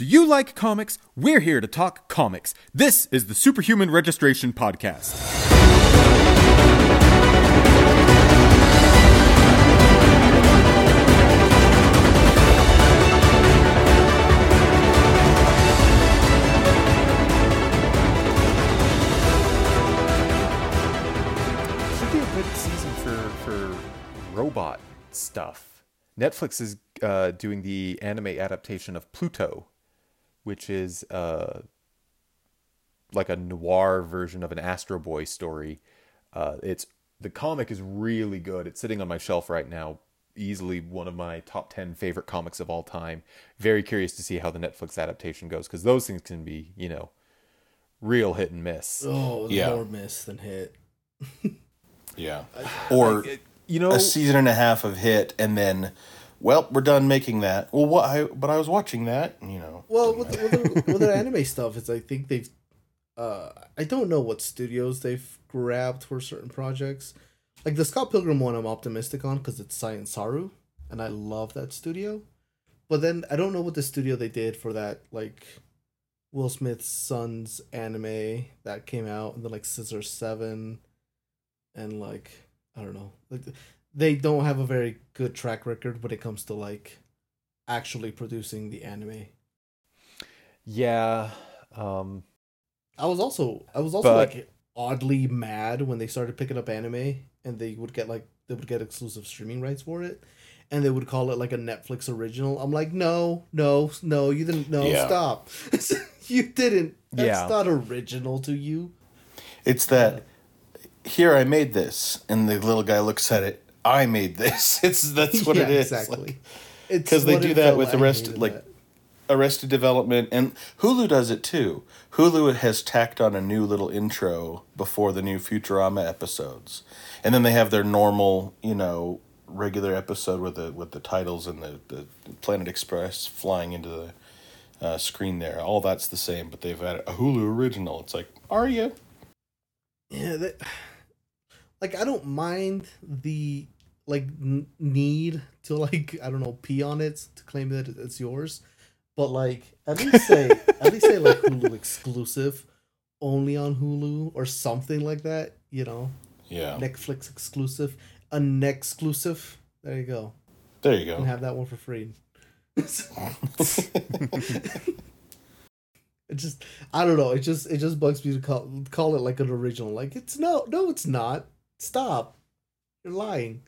Do you like comics? We're here to talk comics. This is the Superhuman Registration Podcast. Should be a good season for for robot stuff. Netflix is uh, doing the anime adaptation of Pluto, which is uh, like a noir version of an Astro Boy story. Uh, it's the comic is really good. It's sitting on my shelf right now, easily one of my top ten favorite comics of all time. Very curious to see how the Netflix adaptation goes because those things can be, you know, real hit and miss. Oh, Yeah. more miss than hit. Yeah. Or You know, a season and a half of hit, and then, well, we're done making that. Well, what? I, but I was watching that. You know. Well, with the, with, the, with anime stuff, it's I think they've. Uh, I don't know what studios they've grabbed for certain projects. Like the Scott Pilgrim one, I'm optimistic on because it's Science Saru, and I love that studio. But then I don't know what the studio they did for that like Will Smith's son's anime that came out, and then like Scissor Seven, and like I don't know, like they don't have a very good track record when it comes to like actually producing the anime. yeah. Um, I was also I was also But- like oddly mad when they started picking up anime and they would get like they would get exclusive streaming rights for it and they would call it like a Netflix original. I'm like, no, no, no, you didn't no, Yeah. stop. you didn't. That's Yeah. not original to you. It's that. Here, I made this, and the little guy looks at it. I made this. It's that's what Yeah, it is. Exactly. Like, they do that with the like. I rest- hated like- that. Arrested Development, and Hulu does it too. Hulu has tacked on a new little intro before the new Futurama episodes, and then they have their normal, you know, regular episode with the with the titles and the the Planet Express flying into the uh, screen there. All that's the same, but they've added a Hulu original. It's like, are you? Yeah, that, like I don't mind the like n- need to like I don't know pee on it to claim that it's yours, but like at least say at least say like Hulu exclusive, only on Hulu or something like that. You know, Yeah, Netflix exclusive, a exclusive. There you go. there you go. have that one for free. It just I don't know. It just it just bugs me to call call it like an original. Like it's no no it's not. Stop. You're lying.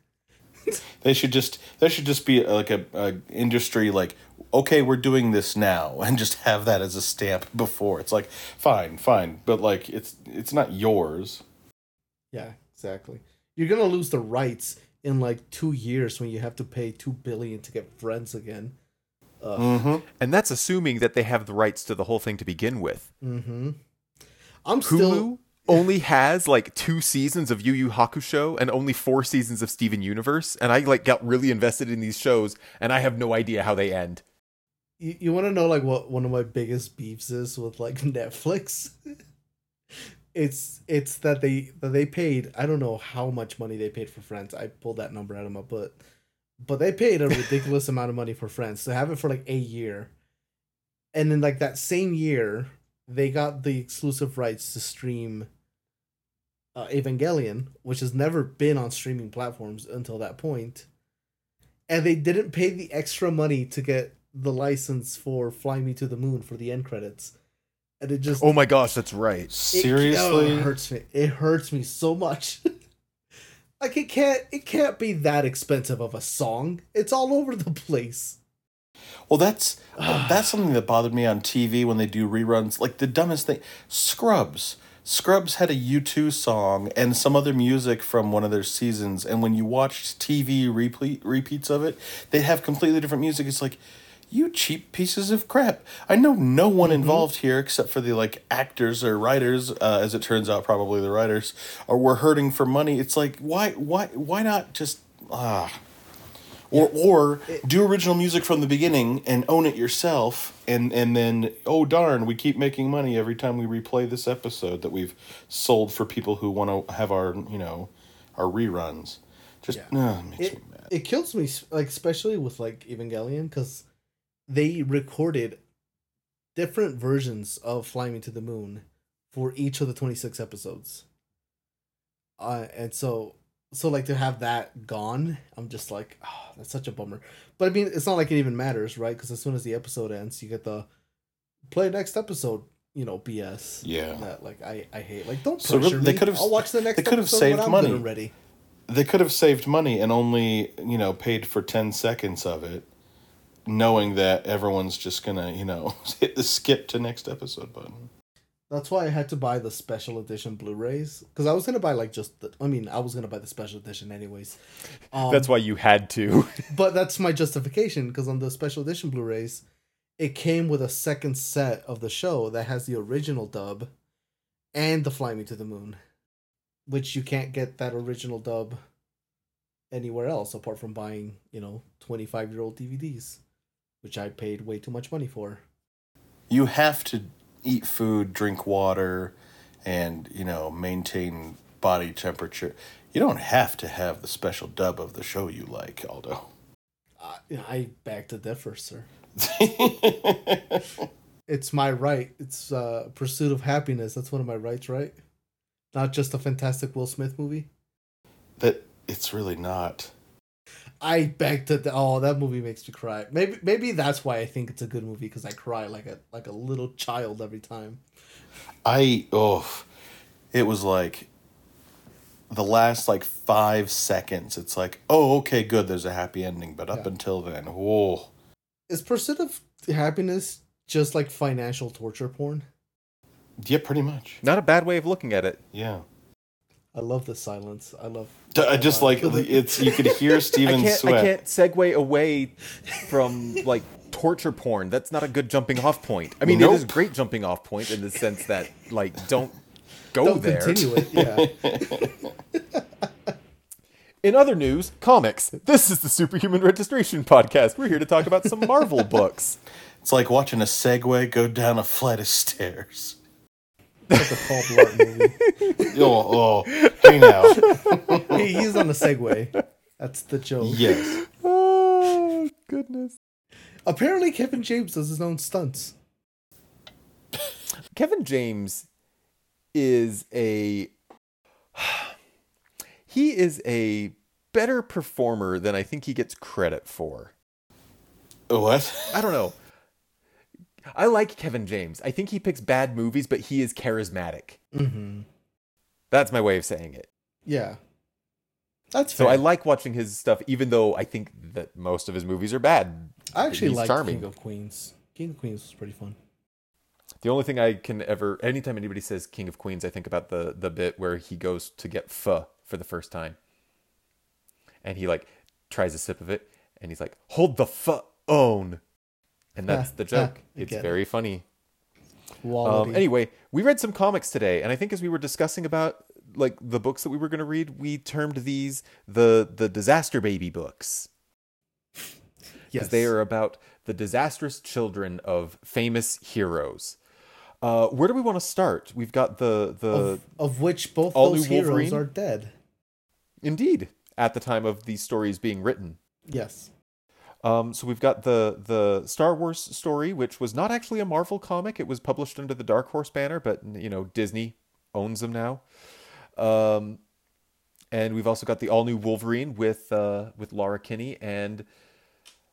They should just there should just be like a, a industry like okay we're doing this now and just have that as a stamp before it's like fine fine but like it's it's not yours Yeah, exactly. You're gonna lose the rights in like two years when you have to pay two billion to get friends again. Uh, mm-hmm. and that's assuming that they have the rights to the whole thing to begin with. mm-hmm. I'm Hulu still only has like two seasons of Yu Yu Hakusho and only four seasons of Steven Universe, and I like got really invested in these shows, and I have no idea how they end. you, you want to know like what one of my biggest beefs is with like Netflix? It's it's that they that they paid i don't know how much money they paid for friends. I pulled that number out of my butt. But they paid a ridiculous amount of money for friends to have it for like a year. And then like that same year they got the exclusive rights to stream uh, evangelion which has never been on streaming platforms until that point and they didn't pay the extra money to get the license for Fly Me to the Moon for the end credits. And it just Oh my gosh, that's right. it- seriously oh, it hurts me. It hurts me so much. like it can't it can't be that expensive of a song. It's all over the place. Well that's that's something that bothered me on tv when they do reruns like the dumbest thing scrubs scrubs had a u2 song and some other music from one of their seasons and when you watched tv repeat repeats of it they have completely different music it's like you cheap pieces of crap. I know no one involved here except for the like actors or writers, uh, as it turns out, probably the writers, or were hurting for money. It's like why why why not just ah. Or, or do original music from the beginning and own it yourself and, and then oh darn we keep making money every time we replay this episode that we've sold for people who want to have our you know our reruns just Yeah. it makes It, me mad it kills me like especially with like Evangelion cuz they recorded different versions of Fly Me to the Moon for each of the 26 episodes. Uh, and so so like to have that gone, I'm just like, oh, that's such a bummer. But I mean, it's not like it even matters, right? Because as soon as the episode ends, you get the play next episode, you know, BS. Yeah. That like I I hate. Like don't So pressure really, they could've- I'll watch the next. they could've saved money. good and ready. They could have saved money and only, you know, paid for 10 seconds of it, knowing that everyone's just going to, you know, hit the skip to next episode button. That's why I had to buy the special edition Blu-rays because I was gonna buy like just the. I mean, I was gonna buy the special edition anyways. Um, That's why you had to. but that's my justification because on the special edition Blu-rays, it came with a second set of the show that has the original dub, and the Fly Me to the Moon, which you can't get that original dub anywhere else apart from buying you know twenty five year old DVDs, which I paid way too much money for. You have to eat food, drink water, and, you know, maintain body temperature. You don't have to have the special dub of the show you like, Aldo. I, I beg to differ, sir. It's my right. It's uh, pursuit of happiness. That's one of my rights, right? Not just a fantastic Will Smith movie. that it's really not. I beg to. Oh, that movie makes me cry. Maybe maybe that's why I think it's a good movie because I cry like a like a little child every time. I oh, it was like the last like five seconds. It's like oh okay good. There's a happy ending, but up Yeah. until then, whoa. Is pursuit of happiness just like financial torture porn? Yeah, pretty much. Not a bad way of looking at it. Yeah. I love the silence. I love. I just like it's you could hear I Steven can't. sweat. I can't segue away from like torture porn. That's not a good jumping off point. I mean, it is a great jumping off point in the sense that like don't go Don't there. continue it. Yeah. In other news, comics. This is the Superhuman Registration Podcast. We're here to talk about some Marvel books. It's like watching a Segway go down a flight of stairs. It's like a Paul Blart movie. Oh, oh, hey now. He, he's on the Segway. That's the joke. yes. Oh goodness. Apparently, Kevin James does his own stunts. Kevin James is a he is a better performer than I think he gets credit for. What? I don't know. I like Kevin James. I think he picks bad movies, but he is charismatic. Mm-hmm. That's my way of saying it. Yeah, that's So fair. I like watching his stuff, even though I think that most of his movies are bad. I actually like. King of Queens. King of Queens was pretty fun. The only thing I can ever, anytime anybody says King of Queens, I think about the the bit where he goes to get pho for the first time, and he like tries a sip of it, and he's like, "Hold the pho own," and that's the joke. It's very funny. Quality. Um, anyway, we read some comics today, and I think as we were discussing about like the books that we were going to read, we termed these the the disaster baby books because yes. they are about the disastrous children of famous heroes. Uh, where do we want to start? We've got the the of, of which both all those heroes Wolverine? are dead. indeed at the time of these stories being written. Yes. Um, so we've got the the Star Wars story, which was not actually a Marvel comic. It was published under the Dark Horse banner, but you know Disney owns them now. Um, and we've also got the all new Wolverine with uh, with Laura Kinney, and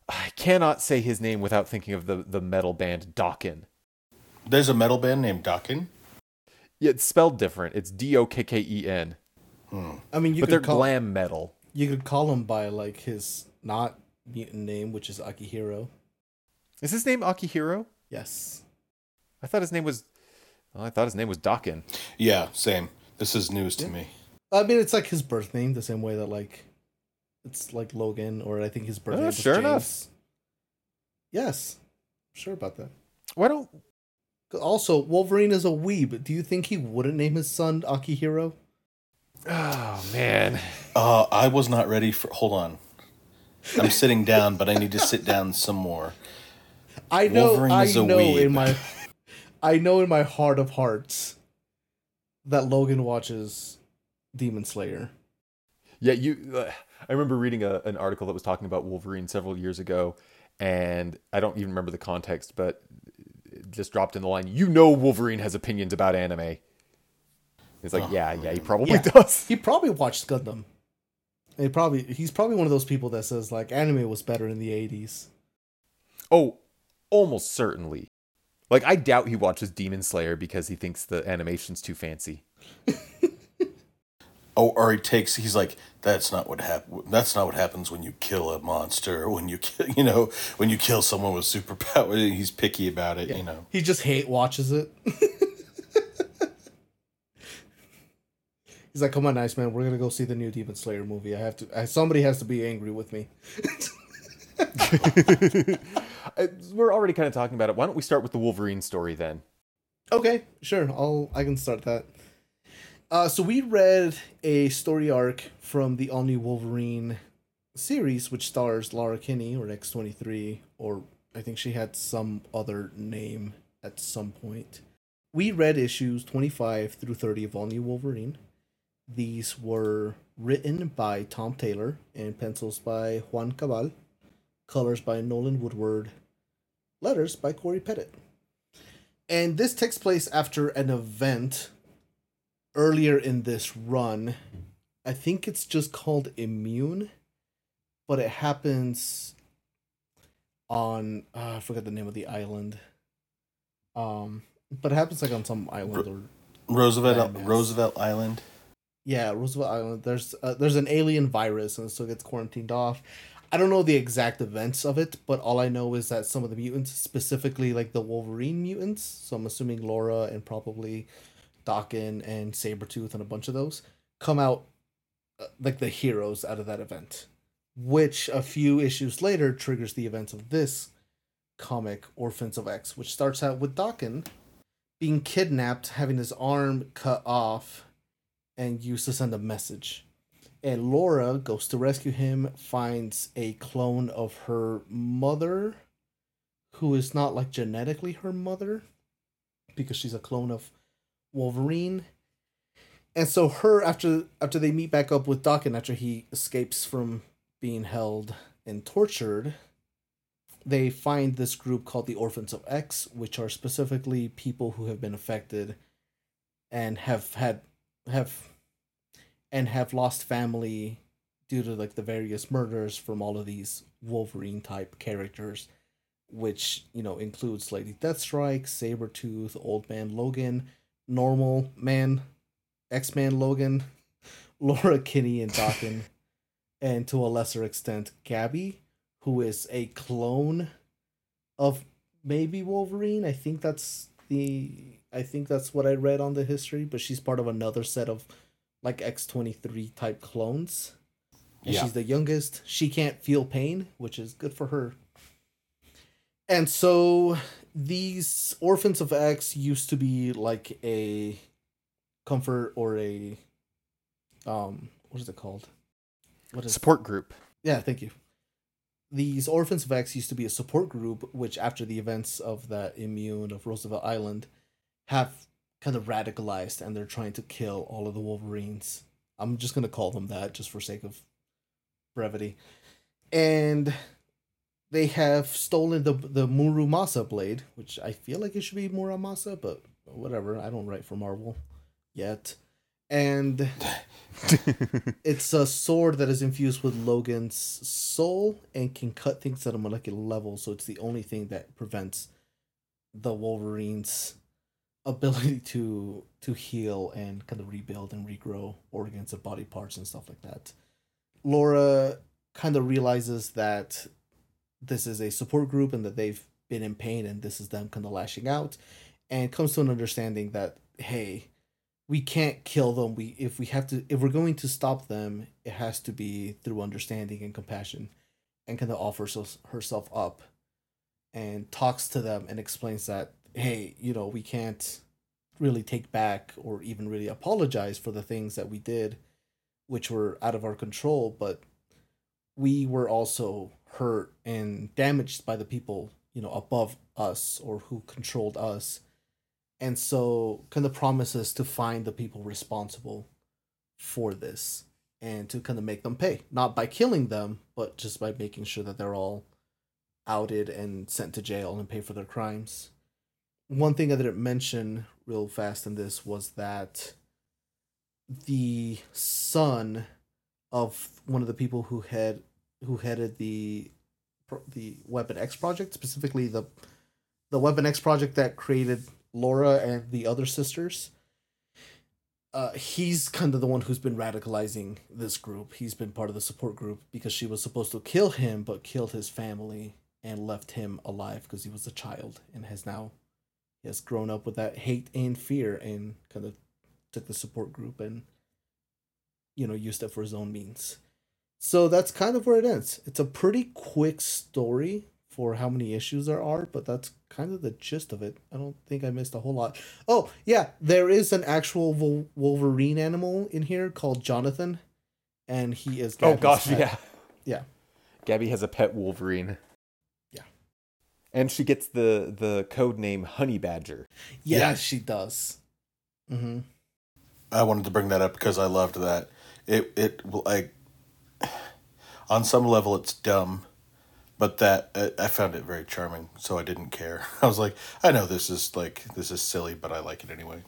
I cannot say his name without thinking of the the metal band Dokken. There's a metal band named Dokken. Yeah, it's spelled different. It's D O K K E N, I mean, you but they're could call glam metal. you could call him by like his not mutant name, which is Akihiro. Is his name Akihiro? Yes. I thought his name was. well, I thought his name was Daken. Yeah, same. This is news to me. I mean, it's like his birth name, the same way that like it's like Logan, or I think his birth Oh, name was sure James. enough. Yes, sure about that. Why don't Also, Wolverine is a weeb. Do you think he wouldn't name his son Akihiro? Oh man. Uh, I was not ready for. Hold on. I'm sitting down, but I need to sit down some more. I know. Wolverine I is a know weeb. in my, I know in my heart of hearts, that Logan watches Demon Slayer. Yeah, you. Uh, I remember reading a, an article that was talking about Wolverine several years ago, and I don't even remember the context, but just dropped in the line, "You know, Wolverine has opinions about anime." He's like, Oh, "Yeah, yeah, he probably Yeah. does." He probably watched Gundam. He probably he's probably one of those people that says like anime was better in the eighties. Oh, almost certainly. Like, I doubt he watches Demon Slayer because he thinks the animation's too fancy. Oh, or he takes. He's like, that's not what hap- That's not what happens when you kill a monster. When you kill, you know, when you kill someone with superpower. He's picky about it. You know. He just hate watches it. He's like, "Come on, nice man, we're gonna go see the new Demon Slayer movie. I have to. I, somebody has to be angry with me." Uh, We're already kind of talking about it. Why don't we start with the Wolverine story then? Okay, sure. I'll I can start that. Uh, so we read a story arc from the all new Wolverine series, which stars Laura Kinney or X twenty three, or I think she had some other name at some point. We read issues twenty five through thirty of all new Wolverine. These were written by Tom Taylor and pencils by Juan Cabal, colors by Nolan Woodard, letters by Cory Petit. And this takes place after an event earlier in this run. I think it's just called Immune, but it happens on uh, I forgot the name of the island. Um, but it happens like on some island or Roosevelt. Roosevelt Island. Yeah, Roosevelt Island. There's uh, there's an alien virus and it gets quarantined off. I don't know the exact events of it, but all I know is that some of the mutants, specifically like the Wolverine mutants, so I'm assuming Laura and probably Daken and Sabretooth and a bunch of those, come out uh, like the heroes out of that event. Which a few issues later triggers the events of this comic, Orphans of X, which starts out with Daken being kidnapped, having his arm cut off, and used to send a message. And Laura goes to rescue him, finds a clone of her mother, who is not like genetically her mother, because she's a clone of Wolverine. And so her after after they meet back up with Daken after he escapes from being held and tortured, they find this group called the Orphans of X, which are specifically people who have been affected and have had have and have lost family due to like the various murders from all of these Wolverine type characters, which, you know, includes Lady Deathstrike, Sabretooth, Old Man Logan, Normal Man, X Man Logan, Laura Kinney and Daken, and to a lesser extent, Gabby, who is a clone of maybe Wolverine. I think that's the I think that's what I read on the history, but she's part of another set of like X23 type clones. And Yeah. she's the youngest. She can't feel pain, which is good for her. And so these Orphans of X used to be like a comfort or a um what is it called? What is Support group. yeah, thank you. These Orphans of X used to be a support group, which after the events of that immune of Roosevelt Island, have kind of radicalized and they're trying to kill all of the Wolverines. I'm just gonna call them that just for sake of brevity. And they have stolen the the Murumasa blade, which I feel like it should be Muramasa, but whatever. I don't write for Marvel yet. And it's a sword that is infused with Logan's soul and can cut things at a molecular level. So it's the only thing that prevents the Wolverine's ability to to heal and kind of rebuild and regrow organs and body parts and stuff like that. Laura kind of realizes that this is a support group and that they've been in pain and this is them kind of lashing out and comes to an understanding that hey we can't kill them we if we have to if we're going to stop them it has to be through understanding and compassion and kind of offers herself up and talks to them and explains that hey you know we can't really take back or even really apologize for the things that we did which were out of our control but we were also hurt and damaged by the people you know above us or who controlled us. And so kind of promises to find the people responsible for this and to kind of make them pay. Not by killing them but just by making sure that they're all outed and sent to jail and pay for their crimes one thing I didn't mention real fast in this was that the son of one of the people who had who headed the the Weapon X project, specifically the the Weapon X project that created Laura and the other sisters. Uh, he's kind of the one who's been radicalizing this group. He's been part of the support group because she was supposed to kill him, but killed his family and left him alive because he was a child and has now he has grown up with that hate and fear and kind of took the support group and you know used it for his own means so that's kind of where it ends it's a pretty quick story for how many issues there are but that's kind of the gist of it i don't think i missed a whole lot oh yeah there is an actual Wol- wolverine animal in here called jonathan and he is Oh gosh, pet. yeah. yeah Gabby has a pet Wolverine. Yeah. And she gets the the code name Honey Badger. yeah, Yeah. she does mm-hmm I wanted to bring that up because I loved that. It it like on some level it's dumb, but that I, I found it very charming, so I didn't care. I was like, I know this is like this is silly, but I like it anyway.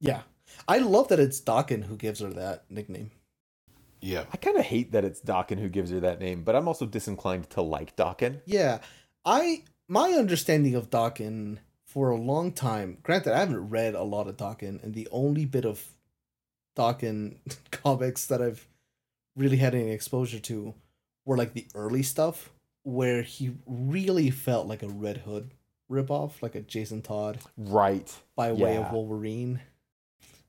yeah i love that it's Daken who gives her that nickname Yeah. I kind of hate that it's Daken who gives her that name, but I'm also disinclined to like Daken. Yeah, I my understanding of Daken for a long time. Granted, I haven't read a lot of Daken, and the only bit of Daken comics that I've really had any exposure to were like the early stuff, where he really felt like a Red Hood ripoff, like a Jason Todd Right. by way Yeah. of Wolverine.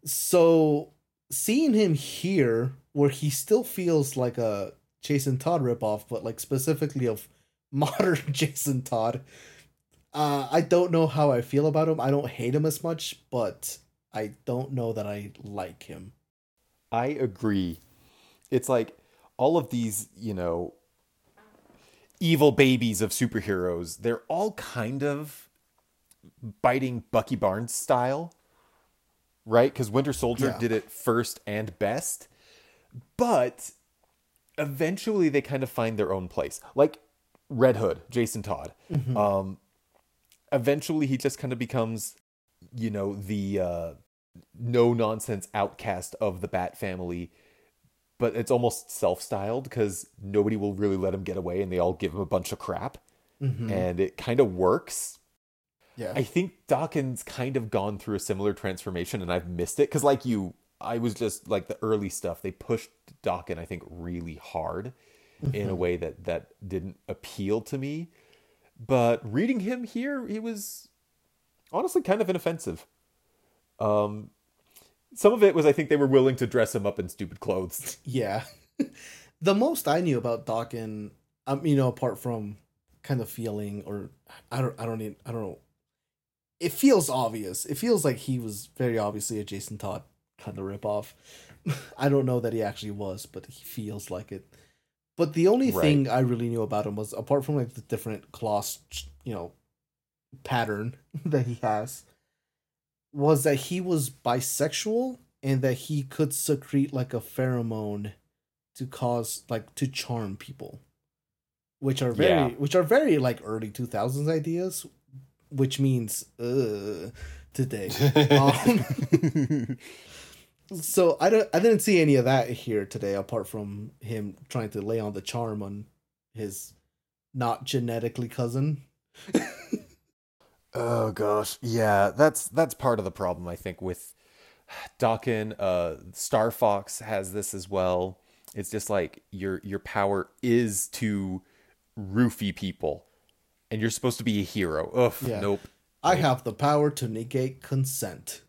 So seeing him here, where he still feels like a Jason Todd ripoff, but like specifically of modern Jason Todd, uh, I don't know how I feel about him. I don't hate him as much, but I don't know that I like him. I agree. It's like all of these, you know, evil babies of superheroes, they're all kind of biting Bucky Barnes style, right? Because Winter Soldier Yeah. did it first and best, but eventually they kind of find their own place. Like Red Hood, Jason Todd. Um, eventually he just kind of becomes, you know, the uh, no nonsense outcast of the Bat family, but it's almost self styled because nobody will really let him get away and they all give him a bunch of crap. And it kind of works. Yeah. I think Daken's kind of gone through a similar transformation and I've missed it because, like you, I was just like the early stuff, they pushed Dawkins, I think, really hard in a way that that didn't appeal to me. But reading him here, he was honestly kind of inoffensive. Um, some of it was I think they were willing to dress him up in stupid clothes. Yeah. the most I knew about Daken, um, you know, apart from kind of feeling or I don't I don't even, I don't know. It feels obvious. It feels like he was very obviously a Jason Todd kind of ripoff. I don't know that he actually was, but he feels like it. But the only Right. thing I really knew about him was apart from like the different class, you know, pattern that he has, was that he was bisexual and that he could secrete like a pheromone to cause like to charm people which are very Yeah. which are very like early 2000s ideas which means uh today um, so i don't i didn't see any of that here today apart from him trying to lay on the charm on his not genetically cousin Oh gosh, yeah, that's that's part of the problem I think with Dawkins. Uh, Star Fox has this as well. It's just like your your power is to roofie people, and you're supposed to be a hero. Ugh, Yeah. nope. i have the power to negate consent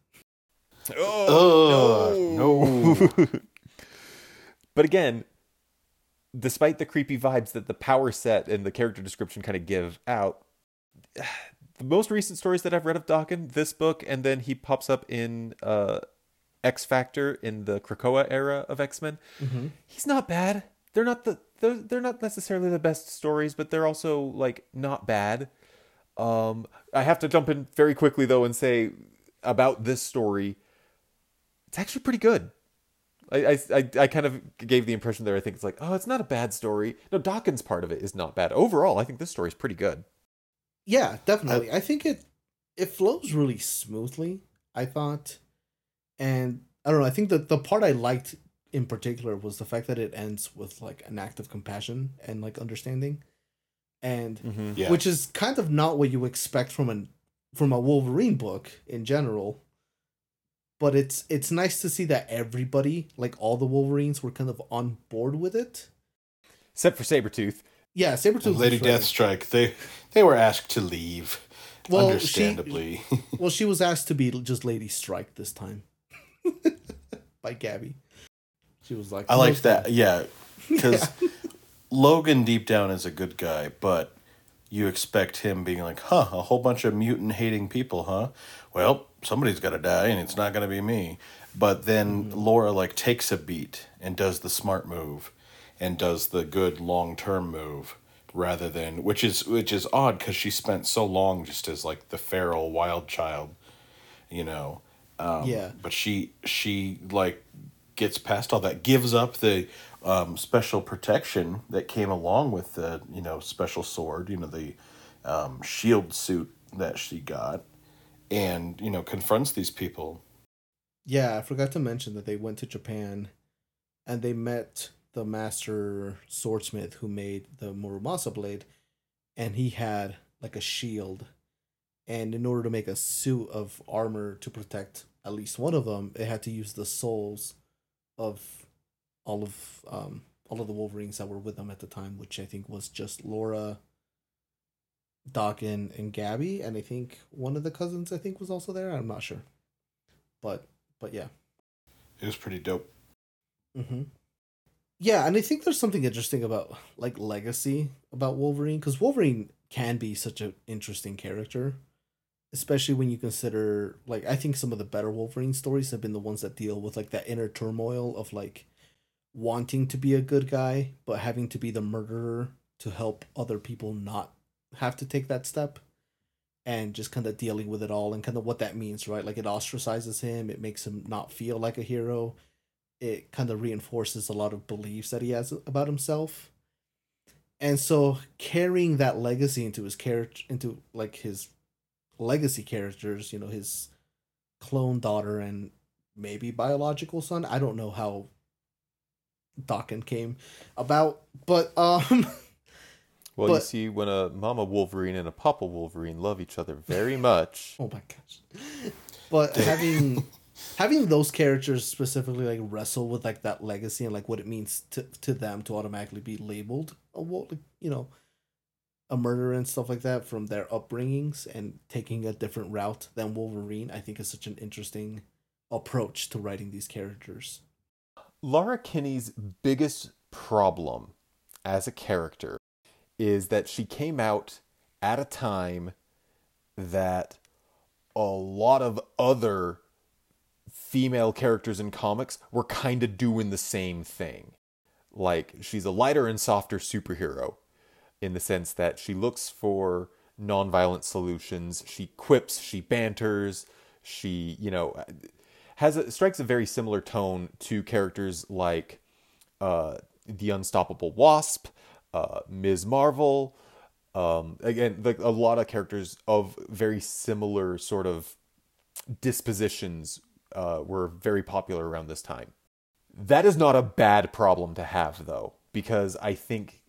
Oh, no. but again, despite the creepy vibes that the power set and the character description kind of give out, the most recent stories that I've read of Dawkins, this book, and then he pops up in uh, X Factor in the Krakoa era of X Men. He's not bad. They're not the they're, they're not necessarily the best stories, but they're also like not bad. Um, I have to jump in very quickly though and say about this story, it's actually pretty good. I, I, I, I kind of gave the impression there. I think it's like, oh, it's not a bad story. No, Daken's part of it is not bad. Overall, I think this story is pretty good. Yeah, definitely. I think it it flows really smoothly. I thought, and I don't know. I think that the part I liked in particular was the fact that it ends with like an act of compassion and like understanding, and Mhm. Yeah. which is kind of not what you expect from an from a Wolverine book in general. But it's it's nice to see that everybody, like all the Wolverines, were kind of on board with it. Except for Sabretooth. Yeah, Sabretooth was Lady very- Deathstrike, they they were asked to leave. Well, she- understandably. Well, she was asked to be just Lady Strike this time by Gabby. She was like, I like "No, that. Yeah, because Logan deep down is a good guy, but you expect him being like, "Huh, a whole bunch of mutant hating people, huh? Well, somebody's got to die, and it's not going to be me." But then Laura like takes a beat and does the smart move, and does the good long term move rather than which is which is odd because she spent so long just as like the feral wild child, you know. Um, Yeah. But she she like gets past all that, gives up the um, special protection that came along with the you know special sword, you know the um, shield suit that she got, and you know confronts these people. Yeah, I forgot to mention that they went to Japan and they met the master swordsmith who made the Muramasa blade and he had like a shield and in order to make a suit of armor to protect at least one of them it had to use the souls of all of um all of the wolverines that were with them at the time which i think was just laura doc and, and gabby and i think one of the cousins i think was also there i'm not sure but but yeah It was pretty dope. Mm-hmm. Yeah, and I think there's something interesting about like legacy about Wolverine because Wolverine can be such an interesting character, especially when you consider like I think some of the better Wolverine stories have been the ones that deal with like that inner turmoil of like wanting to be a good guy but having to be the murderer to help other people not have to take that step and just kind of dealing with it all and kind of what that means right? Like it ostracizes him it makes him not feel like a hero. It kind of reinforces a lot of beliefs that he has about himself. And so carrying that legacy into his character into like his legacy characters you know his clone daughter and maybe biological son i don't know how Dawkins came about but um Well, you see, when a Mama Wolverine and a Papa Wolverine love each other very much, Oh my gosh. But having having those characters specifically like wrestle with like that legacy and like what it means to to them to automatically be labeled a you know a murderer and stuff like that from their upbringings and taking a different route than Wolverine, I think is such an interesting approach to writing these characters. Laura Kinney's biggest problem as a character is that she came out at a time that a lot of other female characters in comics were kind of doing the same thing. Like, she's a lighter and softer superhero in the sense that she looks for nonviolent solutions, she quips, she banters, she, you know, has a, strikes a very similar tone to characters like uh, the Unstoppable Wasp, uh, Ms. Marvel. Um, again, like a lot of characters of very similar sort of dispositions uh, were very popular around this time. That is not a bad problem to have, though, because I think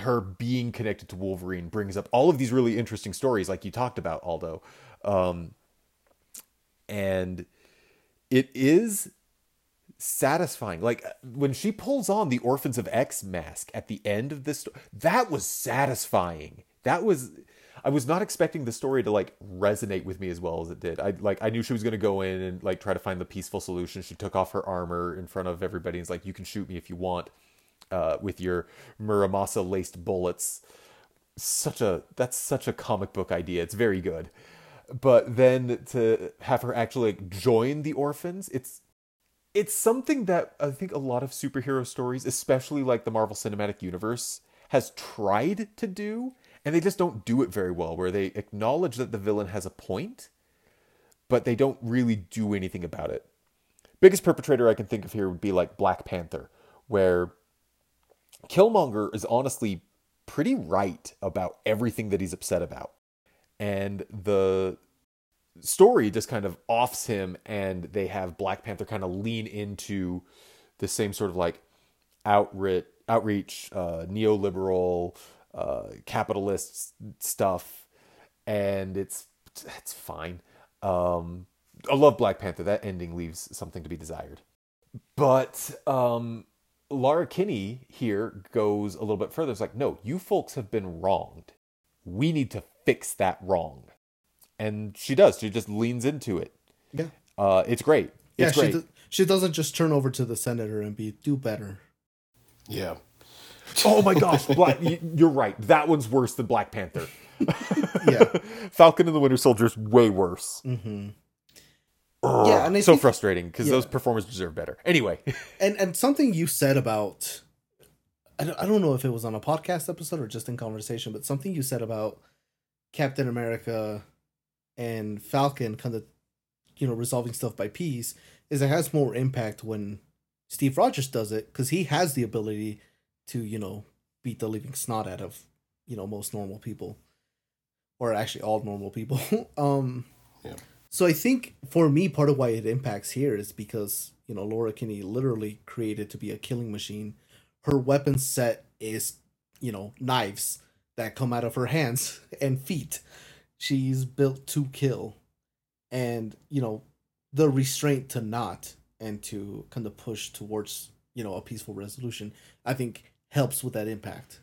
her being connected to Wolverine brings up all of these really interesting stories, like you talked about, Aldo. Um, and it is satisfying. Like when she pulls on the Orphans of X mask at the end of this, that was satisfying. That was. I was not expecting the story to like resonate with me as well as it did. I like I knew she was going to go in and like try to find the peaceful solution. She took off her armor in front of everybody and is like, "You can shoot me if you want uh, with your Muramasa laced bullets." Such a that's such a comic book idea. It's very good. But then to have her actually like join the orphans, it's it's something that I think a lot of superhero stories, especially like the Marvel Cinematic Universe, has tried to do, and they just don't do it very well, where they acknowledge that the villain has a point, but they don't really do anything about it. Biggest perpetrator I can think of here would be like Black Panther, where Killmonger is honestly pretty right about everything that he's upset about. And the story just kind of offs him, and they have Black Panther kind of lean into the same sort of like outreach, outreach, uh, neoliberal, uh, capitalist stuff, and it's it's fine. Um, I love Black Panther. That ending leaves something to be desired. But um, Laura Kinney here goes a little bit further. It's like, no, you folks have been wronged. We need to fix that wrong. And she does. She just leans into it. Yeah. Uh, it's great. Yeah, It's she, do- she doesn't just turn over to the senator and be do better. Yeah. oh my gosh, Black, you're right. That one's worse than Black Panther. Yeah. Falcon and the Winter Soldier is way worse. hmm Ugh, Yeah, and I so think- frustrating because yeah. those performers deserve better. Anyway, And and something you said about I don't, I don't know if it was on a podcast episode or just in conversation, but something you said about Captain America and Falcon kind of you know resolving stuff by peace is it has more impact when Steve Rogers does it because he has the ability to you know beat the living snot out of you know most normal people. Or actually all normal people. Um Yeah. so i think for me part of why it impacts here is because you know laura kinney literally created to be a killing machine. Her weapon set is you know knives that come out of her hands and feet she's built to kill and you know the restraint to not and to kind of push towards you know a peaceful resolution i think helps with that impact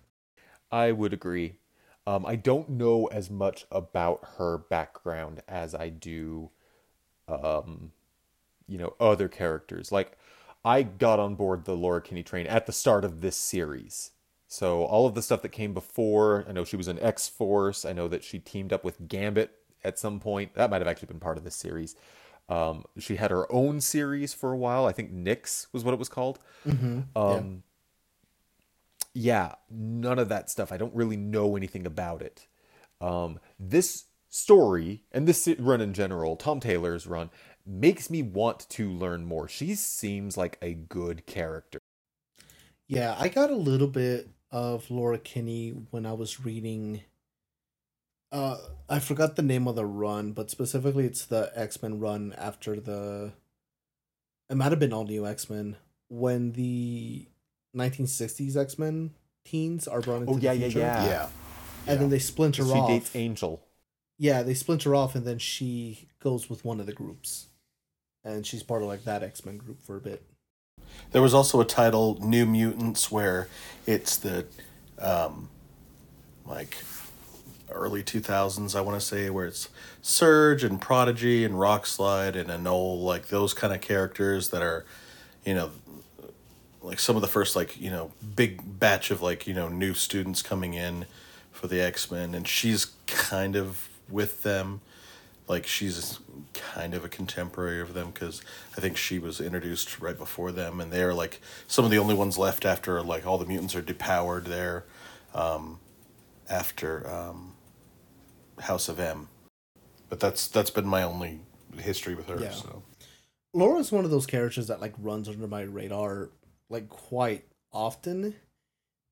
I would agree. Um, I don't know as much about her background as I do, um, you know, other characters. Like, I got on board the Laura Kinney train at the start of this series. So all of the stuff that came before, I know she was in X Force. I know that she teamed up with Gambit at some point. That might have actually been part of this series. Um, she had her own series for a while. I think Nyx was what it was called. mm-hmm. Um, yeah. none of that stuff. I don't really know anything about it. Um, this story and this run in general, Tom Taylor's run, makes me want to learn more. She seems like a good character. Yeah, I got a little bit of Laura Kinney when I was reading. Uh, I forgot the name of the run, but specifically, it's the X Men run after the. It might have been all new X Men when the 1960s X Men teens are brought into Oh, yeah, yeah, future, yeah. Yeah. and then they splinter She off. She dates Angel. yeah, they splinter off, and then she goes with one of the groups, and she's part of like that X Men group for a bit. There was also a title, New Mutants, where it's the um, like early 2000s, I want to say, where it's Surge and Prodigy and Rockslide and Anole, like those kind of characters that are, you know, like some of the first, like, you know, big batch of, like, you know, new students coming in for the X Men. And she's kind of with them. Like, she's kind of a contemporary of them because I think she was introduced right before them. And they're, like, some of the only ones left after, like, all the mutants are depowered there um, after um, House of M. But that's that's been my only history with her. Yeah. So Laura's one of those characters that like runs under my radar like quite often,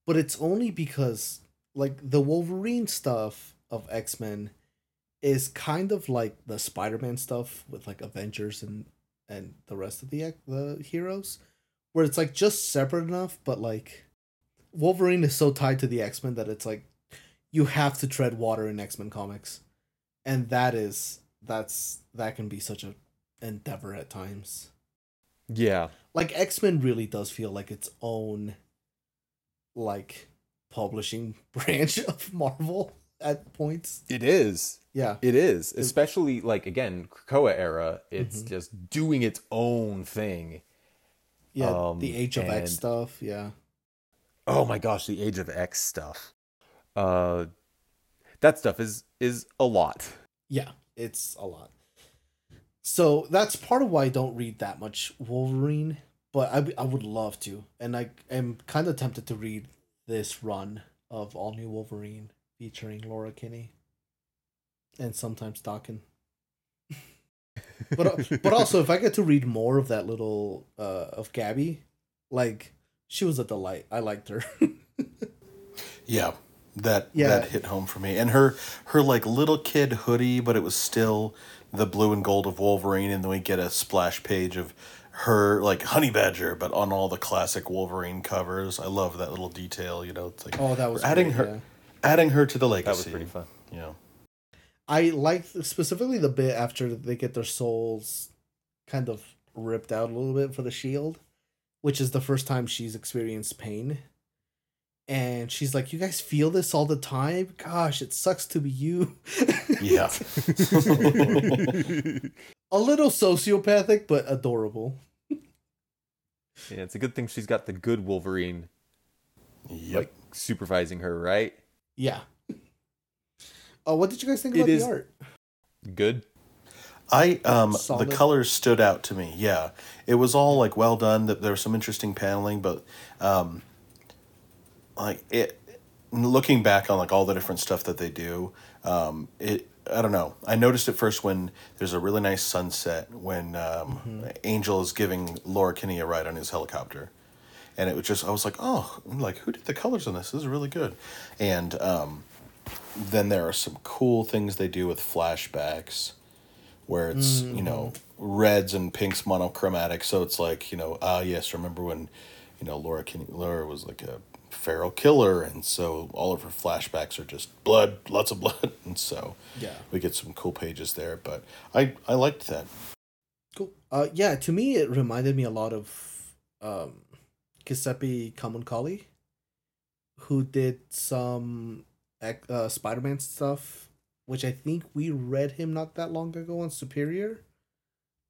but it's only because like the Wolverine stuff of X Men is kind of like the Spider Man stuff with like Avengers and and the rest of the the heroes, where it's like just separate enough, but like Wolverine is so tied to the X Men that it's like you have to tread water in X Men comics, and that is that's that can be such a endeavor at times. Yeah. Like X Men really does feel like its own like publishing branch of Marvel at points. It is. Yeah. It is. Especially like again, Krakoa era, it's Mhm. just doing its own thing. Yeah. Um, the Age of X stuff. Yeah. Oh my gosh, the Age of X stuff. Uh that stuff is is a lot. Yeah. It's a lot. So that's part of why I don't read that much Wolverine, but I, I would love to. And I am kind of tempted to read this run of All New Wolverine featuring Laura Kinney and sometimes Dawkins. but but also if I get to read more of that little uh of Gabby, like she was a delight. I liked her. yeah, that Yeah. that hit home for me. And her her like little kid hoodie, but it was still the blue and gold of Wolverine, and then we get a splash page of her like Honey Badger, but on all the classic Wolverine covers. I love that little detail. You know, it's like Oh, that was adding great, her, yeah. Adding her to the legacy. That was pretty fun. You know, I like specifically the bit after they get their souls kind of ripped out a little bit for the shield, which is the first time she's experienced pain. And she's like, "You guys feel this all the time? Gosh, it sucks to be you." yeah, a little sociopathic, but adorable. Yeah, it's a good thing she's got the good Wolverine yep. like supervising her, right? Yeah. Oh, what did you guys think about is- the art? Good. I um Solid. the colors stood out to me. Yeah, it was all like well done. That there was some interesting paneling, but um, like it. Looking back on like all the different stuff that they do, um, it I don't know. I noticed it first when there's a really nice sunset when um, Angel is giving Laura Kinney a ride on his helicopter, and it was just I was like, oh, like who did the colors on this? This is really good, and um, then there are some cool things they do with flashbacks where it's you know reds and pinks monochromatic so it's like you know ah yes remember when you know laura Kinney, laura was like a feral killer and so all of her flashbacks are just blood lots of blood and so Yeah. we get some cool pages there but i i liked that Cool. Uh, yeah, to me, it reminded me a lot of um, Giuseppe Camuncoli, who did some uh, Spider Man stuff, which I think we read him not that long ago on Superior.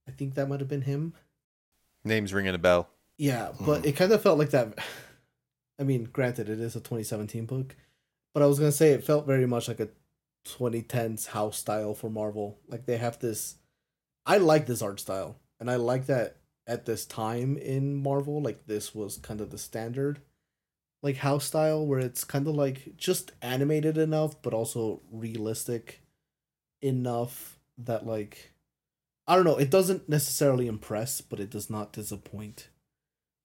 I think that might have been him. Name's ringing a bell. Yeah, but it kind of felt like that. I mean, granted, it is a 2017 book, but I was gonna say it felt very much like a 2010s house style for Marvel. Like they have this. I like this art style, and I like that at this time in Marvel, like this was kind of the standard, like house style, where it's kind of like just animated enough, but also realistic enough that like I don't know, it doesn't necessarily impress, but it does not disappoint.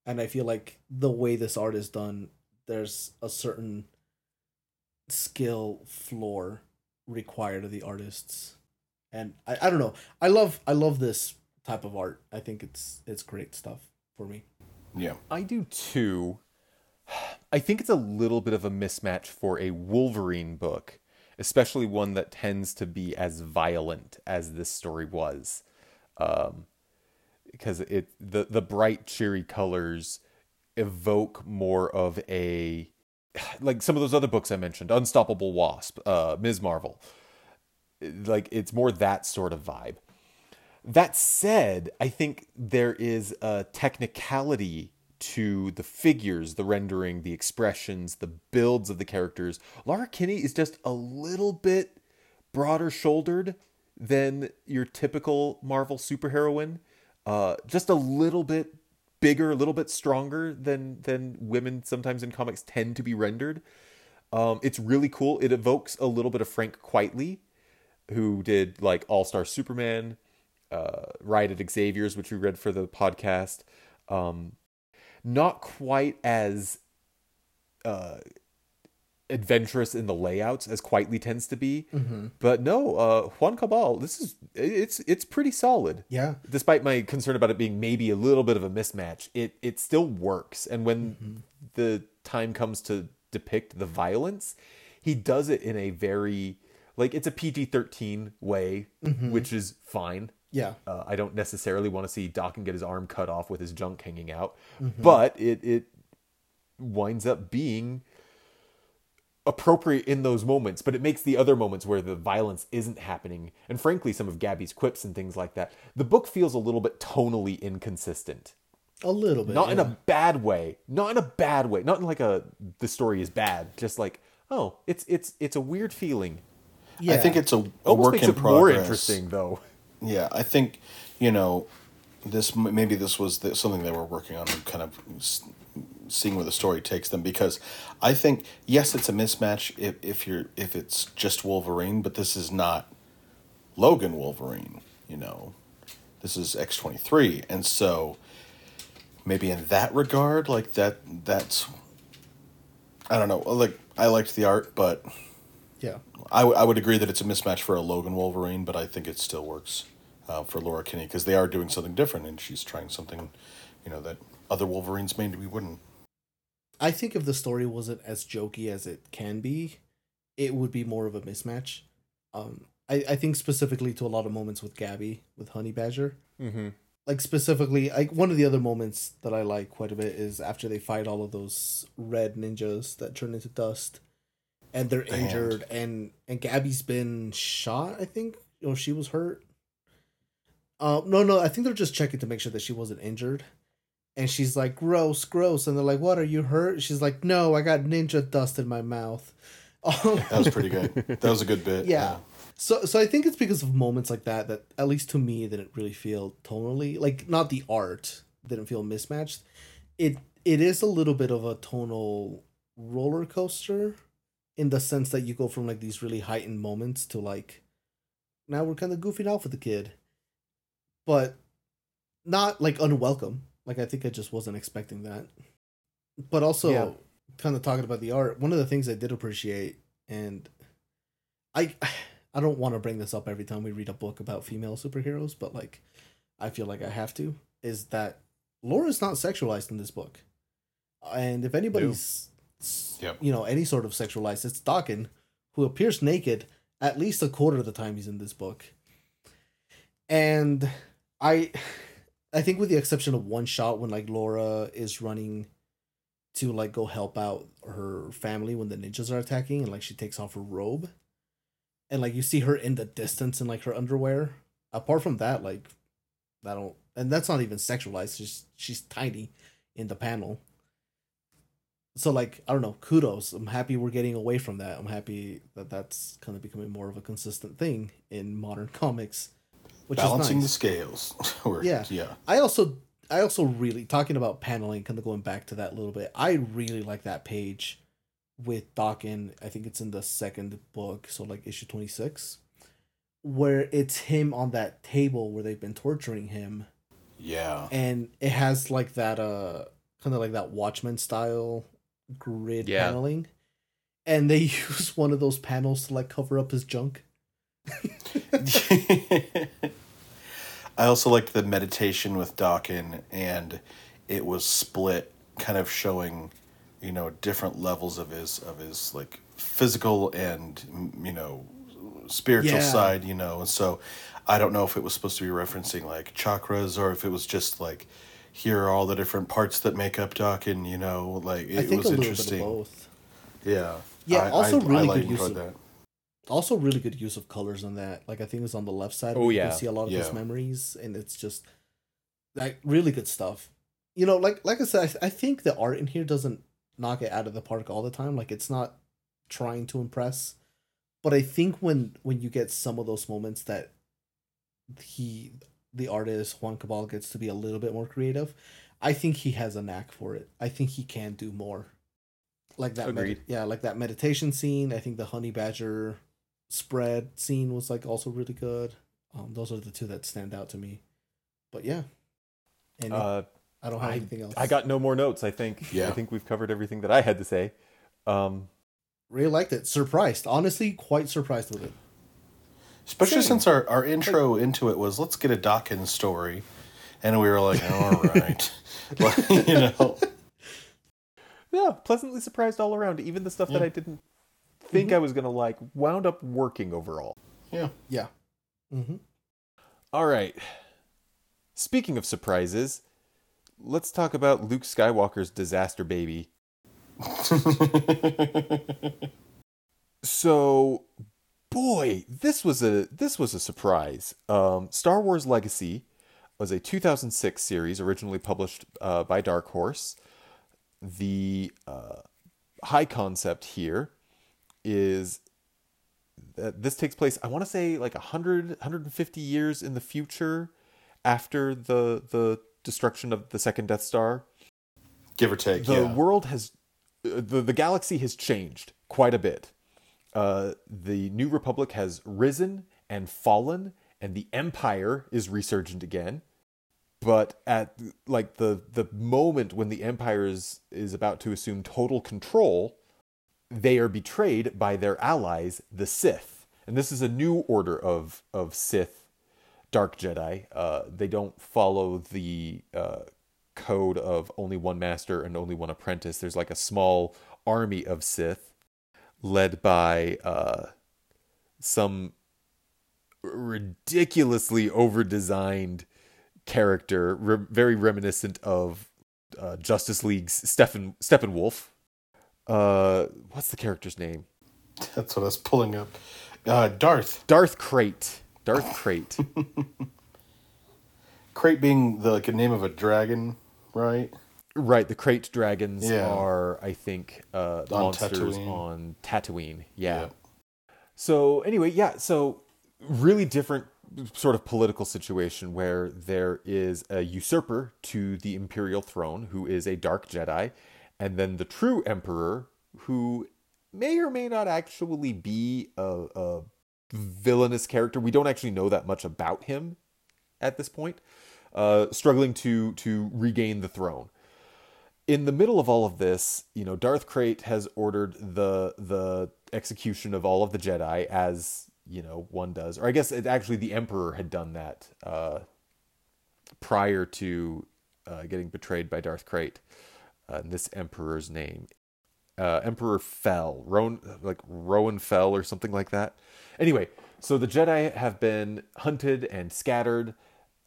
And I feel like the way this art is done, there's a certain skill floor required of the artists. And I, I don't know. I love I love this type of art. I think it's it's great stuff for me. yeah I do too. I think it's a little bit of a mismatch for a Wolverine book, especially one that tends to be as violent as this story was. Um, because it the the bright cheery colors evoke more of a like some of those other books I mentioned, Unstoppable Wasp, uh, Ms. Marvel. Like it's more that sort of vibe. That said, I think there is a technicality to the figures, the rendering, the expressions, the builds of the characters. Laura Kinney is just a little bit broader shouldered than your typical Marvel superheroine. Uh, just a little bit bigger, a little bit stronger than than women sometimes in comics tend to be rendered. Um, it's really cool. It evokes a little bit of Frank Quitely, who did like All Star Superman, uh, Riot at Xavier's, which we read for the podcast. Um, not quite as uh, adventurous in the layouts as Quitely tends to be, but no, uh, Juan Cabal, this is it's it's pretty solid Yeah. despite my concern about it being maybe a little bit of a mismatch, it it still works. And when the time comes to depict the violence, he does it in a very like it's a PG thirteen way, which is fine. Yeah. Uh, I don't necessarily want to see Daken get his arm cut off with his junk hanging out, but it it winds up being appropriate in those moments, but it makes the other moments where the violence isn't happening, and frankly, some of Gabby's quips and things like that, the book feels a little bit tonally inconsistent. A little bit. Not in a bad way. Not in a bad way. Not in like a the story is bad. Just like oh, it's it's it's a weird feeling. Yeah. i think it's a, a Almost work makes in it progress more interesting though. Yeah, I think you know this. Maybe this was the, something they were working on, and kind of seeing where the story takes them. Because I think yes, it's a mismatch if if you're if it's just Wolverine, but this is not Logan Wolverine. You know, this is X twenty three, and so maybe in that regard, like that, that's I don't know. Uh, like I liked the art, but Yeah. I, w- I would agree that it's a mismatch for a Logan Wolverine, but I think it still works. Uh, for Laura Kinney because they are doing something different and she's trying something, you know, that other Wolverines maybe wouldn't. I think if the story wasn't as jokey as it can be, it would be more of a mismatch. Um, I, I think specifically to a lot of moments with Gabby with Honey Badger. Mm-hmm. Like specifically, like one of the other moments that I like quite a bit is after they fight all of those red ninjas that turn into dust, and they're The hand. injured, and and Gabby's been shot. I think, or she was hurt. Uh, no, no, I think they're just checking to make sure that she wasn't injured. And she's like, gross, gross. And they're like, what, are you hurt? She's like, no, I got ninja dust in my mouth. Um, That was pretty good. that was a good bit. yeah. So, so I think it's because of moments like that that, at least to me, didn't really feel tonally like not the art didn't feel mismatched. It it is a little bit of a tonal roller coaster, in the sense that you go from like these really heightened moments to like, now we're kind of goofing off with the kid, but not like unwelcome. Like I think I just wasn't expecting that. But also, Yeah. kind of talking about the art, one of the things I did appreciate, and I I don't want to bring this up every time we read a book about female superheroes, but like I feel like I have to, is that Laura's not sexualized in this book. And if anybody's Yep. you know, any sort of sexualized, it's Daken's, who appears naked at least a quarter of the time he's in this book. And I I think with the exception of one shot when like Laura is running to like go help out her family when the ninjas are attacking and like she takes off her robe. And like you see her in the distance in like her underwear. Apart from that like i don't and that's not even sexualized she's she's tiny in the panel. So like i don't know kudos. I'm happy we're getting away from that. I'm happy that that's kind of becoming more of a consistent thing in modern comics which Balancing is the nice. scales. or, Yeah. Yeah. I also I also really talking about paneling, kind of going back to that a little bit. I really like that page with Daken's. I think it's in the second book, so like issue twenty six, where it's him on that table where they've been torturing him, Yeah. and it has like that uh kind of like that Watchmen style grid Yeah. paneling, and they use one of those panels to like cover up his junk. I also liked the meditation with Daken, and it was split, kind of showing, you know, different levels of his of his like physical and you know spiritual Yeah. side. You know, and so I don't know if it was supposed to be referencing like chakras or if it was just like here are all the different parts that make up Daken, You know, like it was interesting. bit of both. Yeah. Yeah, I- also I, really I, good use of- that. Also really good use of colors on that. Like i think it's on the left side Oh, where you yeah. can see a lot of his Yeah. memories and it's just like really good stuff. You know like like i said I, th- I think the art in here doesn't knock it out of the park all the time. Like it's not trying to impress. But i think when when you get some of those moments that he the artist juan cabal gets to be a little bit more creative i think he has a knack for it. I think he can do more. Like that medi- Agreed. yeah like that meditation scene. I think the honey badger spread scene was like also really good um those are the two that stand out to me but yeah and Uh, i don't have I, anything else I got no more notes. I think. Yeah. I think we've covered everything that I had to say. Um, really liked it surprised honestly quite surprised with it Especially Same. since our, our intro into it was let's get a Daken's story. And we were like, all right. Like, you know. yeah, pleasantly surprised all around. Even the stuff that I didn't think I was gonna like wound up working overall. Yeah. yeah mm-hmm. All right. Speaking of surprises, let's talk about Luke Skywalker's disaster baby. So, boy, this was a this was a surprise. Um, Star Wars Legacy was a 2006 series originally published uh, by Dark Horse. The uh, high concept here is that this takes place. I want to say like 100 150 years in the future after the the destruction of the second Death Star Give or take. the yeah. world has the the galaxy has changed quite a bit. Uh, the New Republic has risen and fallen, and the Empire is resurgent again. But at like the the moment when the Empire is is about to assume total control, they are betrayed by their allies, the Sith. And this is a new order of of Sith dark Jedi. Uh, they don't follow the uh, code of only one master and only one apprentice. There's like a small army of Sith led by uh, some ridiculously over-designed character, re- very reminiscent of uh, Justice League's Stephen Steppenwolf. Uh, what's the character's name? That's what I was pulling up. Uh, Darth. Darth Krayt. Darth Krayt. Krayt being the like a name of a dragon, right? right, the Krayt dragons Yeah. are, I think, uh, On monsters Tatooine. on Tatooine. Yeah. Yeah. So anyway, yeah. So really different sort of political situation where there is a usurper to the imperial throne who is a dark Jedi, and then the true emperor who may or may not actually be a, a villainous character. We don't actually know that much about him at this point. Uh, struggling to to regain the throne. In the middle of all of this, you know, Darth Krayt has ordered the the execution of all of the Jedi, as you know one does, or I guess it, actually the Emperor had done that uh, prior to uh, getting betrayed by Darth Krayt. Uh, this Emperor's name, uh, Emperor Fel, Roan, like Roan Fel or something like that. Anyway, so the Jedi have been hunted and scattered,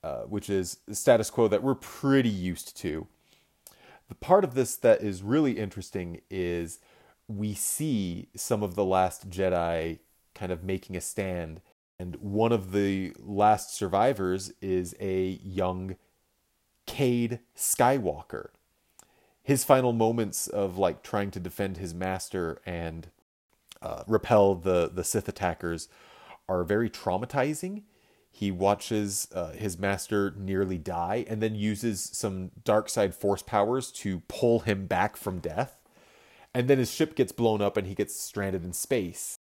uh, which is status quo that we're pretty used to. The part of this that is really interesting is we see some of the last Jedi kind of making a stand, and one of the last survivors is a young Cade Skywalker. His final moments of like trying to defend his master and uh, repel the the Sith attackers are very traumatizing. He watches uh, his master nearly die and then uses some dark side force powers to pull him back from death. And then his ship gets blown up and he gets stranded in space.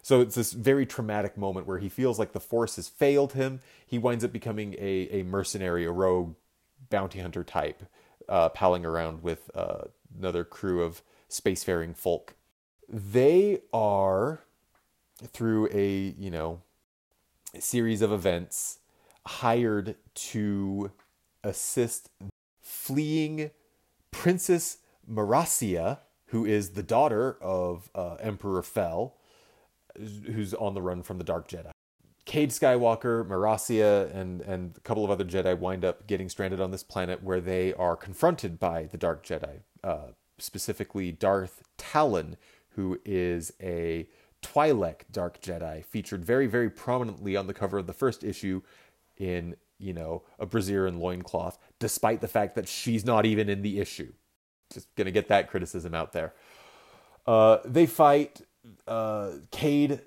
So it's this very traumatic moment where he feels like the force has failed him. He winds up becoming a, a mercenary, a rogue bounty hunter type, uh, palling around with uh, another crew of spacefaring folk. They are, through a, you know, series of events, hired to assist fleeing Princess Marasiah, who is the daughter of uh, Emperor Fel, who's on the run from the Dark Jedi. Cade Skywalker, Marasiah, and, and a couple of other Jedi wind up getting stranded on this planet where they are confronted by the Dark Jedi, uh, specifically Darth Talon, who is a Twi'lek Dark Jedi, featured very, very prominently on the cover of the first issue in, you know, a brassiere and loincloth, despite the fact that she's not even in the issue. Just gonna get that criticism out there. Uh, they fight. Uh, Cade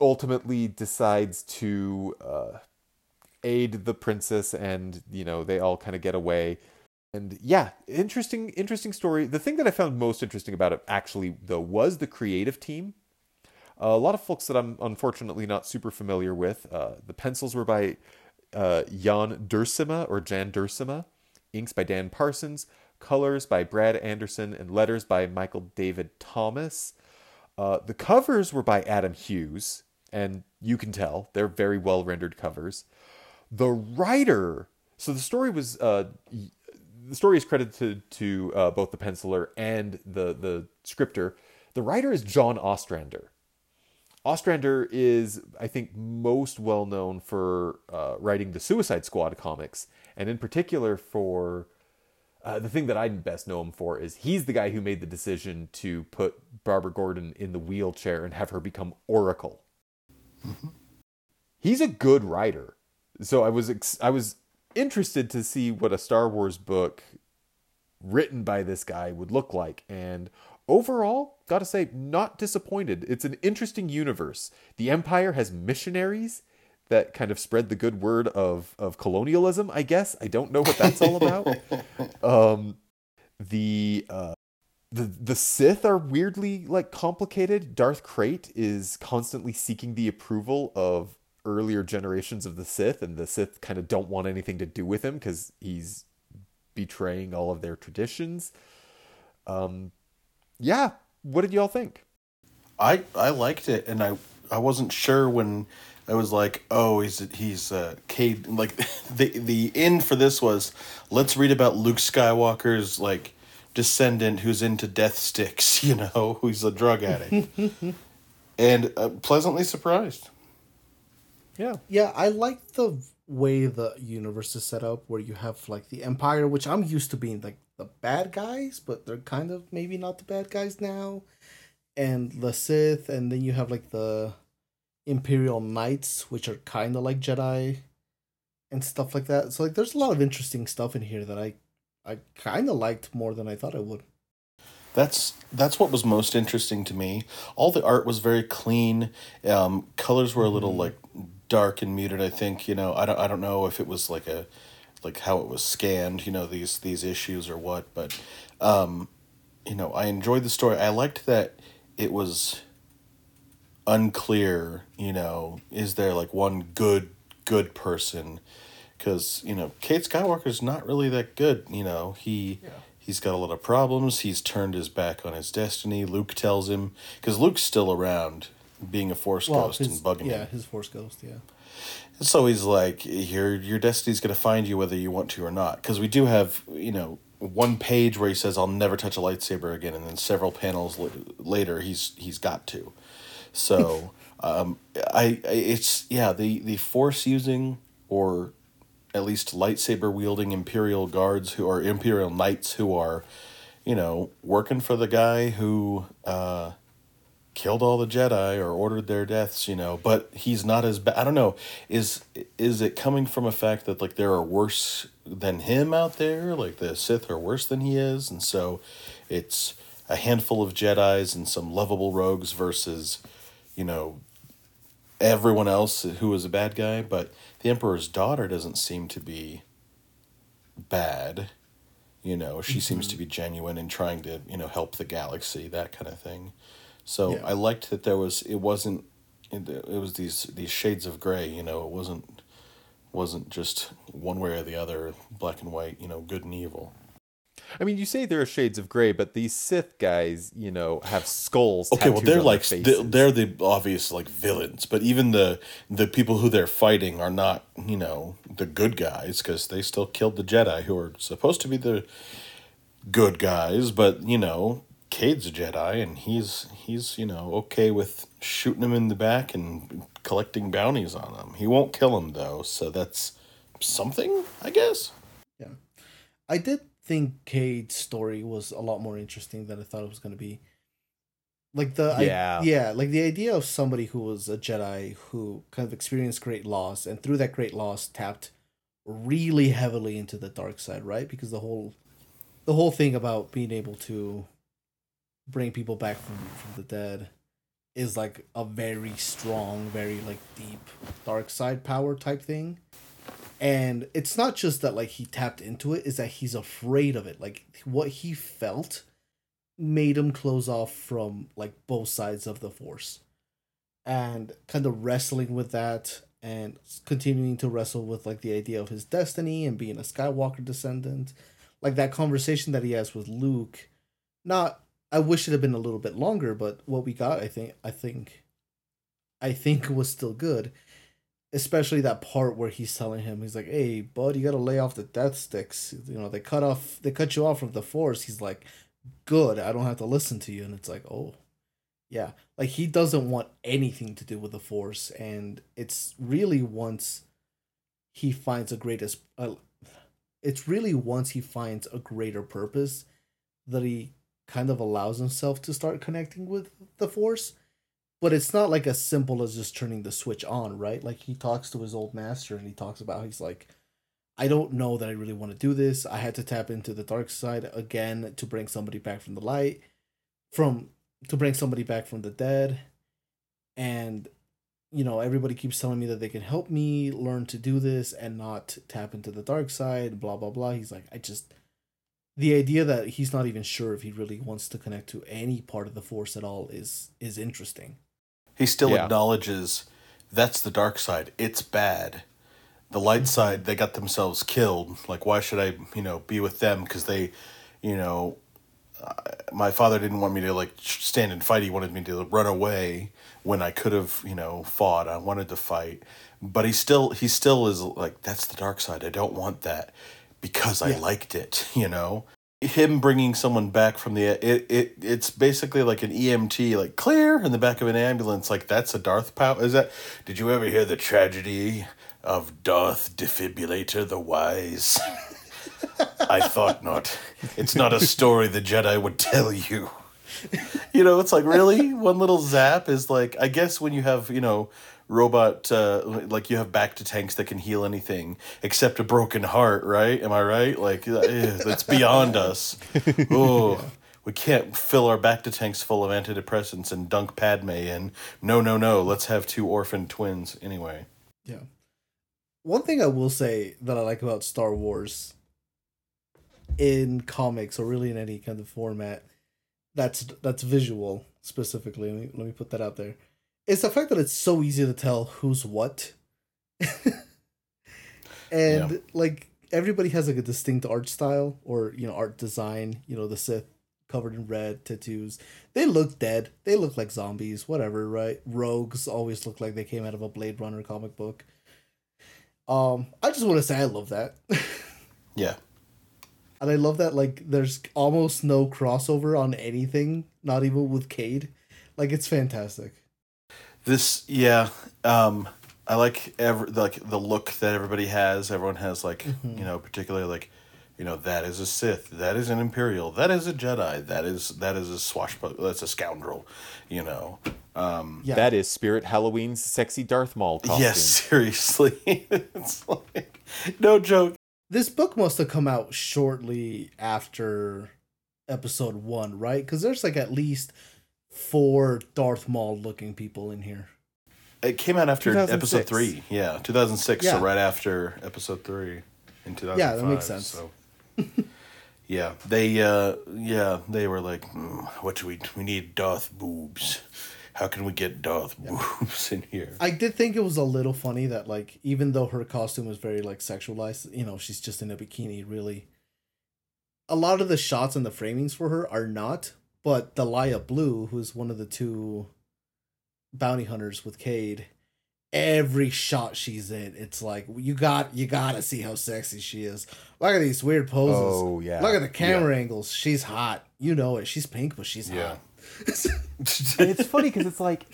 ultimately decides to uh, aid the princess, and you know they all kind of get away. And yeah, interesting, interesting story. The thing that I found most interesting about it, actually, though, was the creative team. a lot of folks that I'm unfortunately not super familiar with. Uh, the pencils were by uh, Jan Duursema or Jan Duursema, inks by Dan Parsons, colors by Brad Anderson, and letters by Michael David Thomas. Uh, the covers were by Adam Hughes, and you can tell they're very well rendered covers. The writer, so the story was uh, the story is credited to uh, both the penciler and the the scripter. The writer is John Ostrander. Ostrander is, I think, most well known for uh, writing the Suicide Squad comics, and in particular for uh, the thing that I best know him for is he's the guy who made the decision to put Barbara Gordon in the wheelchair and have her become Oracle. He's a good writer, so I was ex- I was interested to see what a Star Wars book written by this guy would look like, and overall, gotta say, not disappointed. It's an interesting universe. The Empire has missionaries that kind of spread the good word of of colonialism. I guess I don't know what that's all about. um, the uh, the the Sith are weirdly like complicated. Darth Krayt is constantly seeking the approval of earlier generations of the Sith, and the Sith kind of don't want anything to do with him because he's betraying all of their traditions. Um, yeah, what did y'all think? I I liked it, and I I wasn't sure when I was like, oh, he's he's uh, Cade. Like the the end for this was, let's read about Luke Skywalker's like descendant who's into death sticks. You know, who's a drug addict, and uh, pleasantly surprised. Yeah. Yeah, I like the way the universe is set up where you have like the Empire, which I'm used to being like the bad guys, but they're kind of maybe not the bad guys now. And the Sith, and then you have like the Imperial Knights, which are kind of like Jedi and stuff like that. So like there's a lot of interesting stuff in here that I I kind of liked more than I thought I would. That's that's what was most interesting to me. All the art was very clean. Um, colors were a little like dark and muted. I think you know. I don't. I don't know if it was like a like how it was scanned. You know these these issues or what. But um, you know, I enjoyed the story. I liked that it was unclear. You know, is there like one good good person? Because you know, Cade Skywalker's not really that good. You know, he. Yeah. He's got a lot of problems. He's turned his back on his destiny. Luke tells him because Luke's still around, being a Force ghost his, and bugging yeah, him. Yeah, his Force ghost, yeah. And so he's like, "Your your destiny's gonna find you whether you want to or not." Because we do have, you know, one page where he says, "I'll never touch a lightsaber again," and then several panels l- later, he's he's got to. So, um, I, I it's yeah the the force using or at least lightsaber wielding imperial guards who are imperial knights who are, you know, working for the guy who uh, killed all the Jedi or ordered their deaths, you know, but he's not as bad. I don't know. Is is it coming from a fact that like there are worse than him out there, like the Sith are worse than he is, and so it's a handful of Jedi's and some lovable rogues versus, you know, everyone else who is a bad guy, but the Emperor's daughter doesn't seem to be bad. You know, she mm-hmm. seems to be genuine and trying to, you know, help the galaxy, that kind of thing. So Yeah. I liked that there was it wasn't it, it was these these shades of gray, you know, it wasn't wasn't just one way or the other, black and white, you know, good and evil. I mean, you say there are shades of gray, but these Sith guys, you know, have skulls. Okay, well they're on like they're, they're the obvious like villains, but even the the people who they're fighting are not you know the good guys because they still killed the Jedi who are supposed to be the good guys, but you know Cade's a Jedi and he's he's you know okay with shooting him in the back and collecting bounties on him. He won't kill him though, so that's something I guess. Yeah, I did think Cade's story was a lot more interesting than I thought it was going to be. Like the I- Yeah. yeah, like the idea of somebody who was a Jedi who kind of experienced great loss and through that great loss tapped really heavily into the dark side, right? Because the whole the whole thing about being able to bring people back from from the dead is like a very strong, very like deep dark side power type thing and it's not just that like he tapped into it is that he's afraid of it. Like what he felt made him close off from like both sides of the force. And kind of wrestling with that and continuing to wrestle with like the idea of his destiny and being a skywalker descendant. Like that conversation that he has with luke not i wish it had been a little bit longer but what we got i think i think i think was still good especially that part where he's telling him he's like hey bud you gotta lay off the death sticks. You know they cut off they cut you off from the force. He's like good i don't have to listen to you. And it's like oh yeah. Like he doesn't want anything to do with the force. And it's really once he finds a greatest uh, it's really once he finds a greater purpose that he kind of allows himself to start connecting with the force but it's not like as simple as just turning the switch on, right? Like he talks to his old master and he talks about he's like, I don't know that I really want to do this. I had to tap into the dark side again to bring somebody back from the light, from to bring somebody back from the dead, and you know everybody keeps telling me that they can help me learn to do this and not tap into the dark side. Blah blah blah. He's like, I just the idea that he's not even sure if he really wants to connect to any part of the force at all is is interesting. He still Yeah. acknowledges that's the dark side. It's bad. The light side, they got themselves killed. Like, why should I, you know, be with them? Because they, you know, uh, my father didn't want me to like stand and fight. He wanted me to run away when I could have, you know, fought. I wanted to fight, but he still he still is like that's the dark side. I don't want that because I liked it, you know. Him bringing someone back from the it, it it's basically like an EMT like clear in the back of an ambulance like that's a Darth Pow is that did you ever hear the tragedy of Darth Defibrillator the Wise? I thought not. It's not a story the Jedi would tell you. You know it's like really? One little zap is like I guess when you have you know robot uh like you have bacta tanks that can heal anything except a broken heart right? Am i right? Like that's beyond us. Oh we can't fill our bacta tanks full of antidepressants and dunk padme in. No no no. Let's have two orphan twins anyway. Yeah. One thing I will say that I like about Star Wars in comics or really in any kind of format that's that's visual specifically. Let me, let me put that out there. It's the fact that it's so easy to tell who's what. and Yeah. like everybody has like a distinct art style or you know art design, you know, the Sith covered in red tattoos. They look dead. They look like zombies, whatever, right? Rogues always look like they came out of a Blade Runner comic book. Um, I just want to say I love that. yeah and I love that like there's almost no crossover on anything, not even with Cade. Like it's fantastic. This yeah um i like ever like the look that everybody has everyone has like you know particularly like you know that is a sith that is an imperial that is a jedi that is that is a swashbuckler that's a scoundrel you know um Yeah. That is Spirit Halloween's sexy Darth Maul costume. yes seriously it's like no joke This book must have come out shortly after episode one, right? Because there's like at least four Darth Maul looking people in here. it came out after episode three yeah 2006 so right after episode three in 2005 Yeah, that makes sense. so yeah they uh yeah they were like "Hmm, what do we we need darth boobs how can we get darth boobs in here I did think it was a little funny that like even though her costume was very like sexualized, you know, she's just in a bikini really. A lot of the shots and the framings for her are not, but Delia Blue, who's one of the two bounty hunters with Cade, every shot she's in, it's like you got you gotta see how sexy she is. Look at these weird poses. Oh yeah. Look at the camera angles. She's hot. You know it. She's pink, but she's Yeah. hot. and it's funny because it's like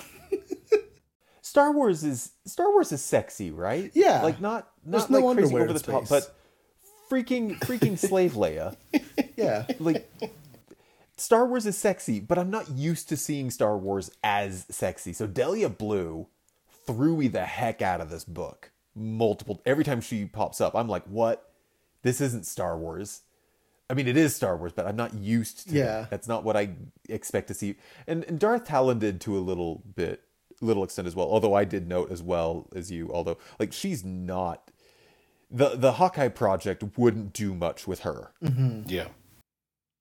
Star Wars is Star Wars is sexy, right? Yeah. Like not There's not no like crazy underwear over in the top, but freaking freaking slave Leia. yeah. Like Star Wars is sexy, but I'm not used to seeing Star Wars as sexy. So Delia Blue threw me the heck out of this book. Multiple every time she pops up, I'm like, what? This isn't Star Wars. I mean, it is Star Wars, but I'm not used to Yeah. it. That's not what I expect to see. And, and Darth Talon did to a little bit, little extent as well. Although I did note as well as you, although like she's not the the Hawkeye project wouldn't do much with her. Mm-hmm. yeah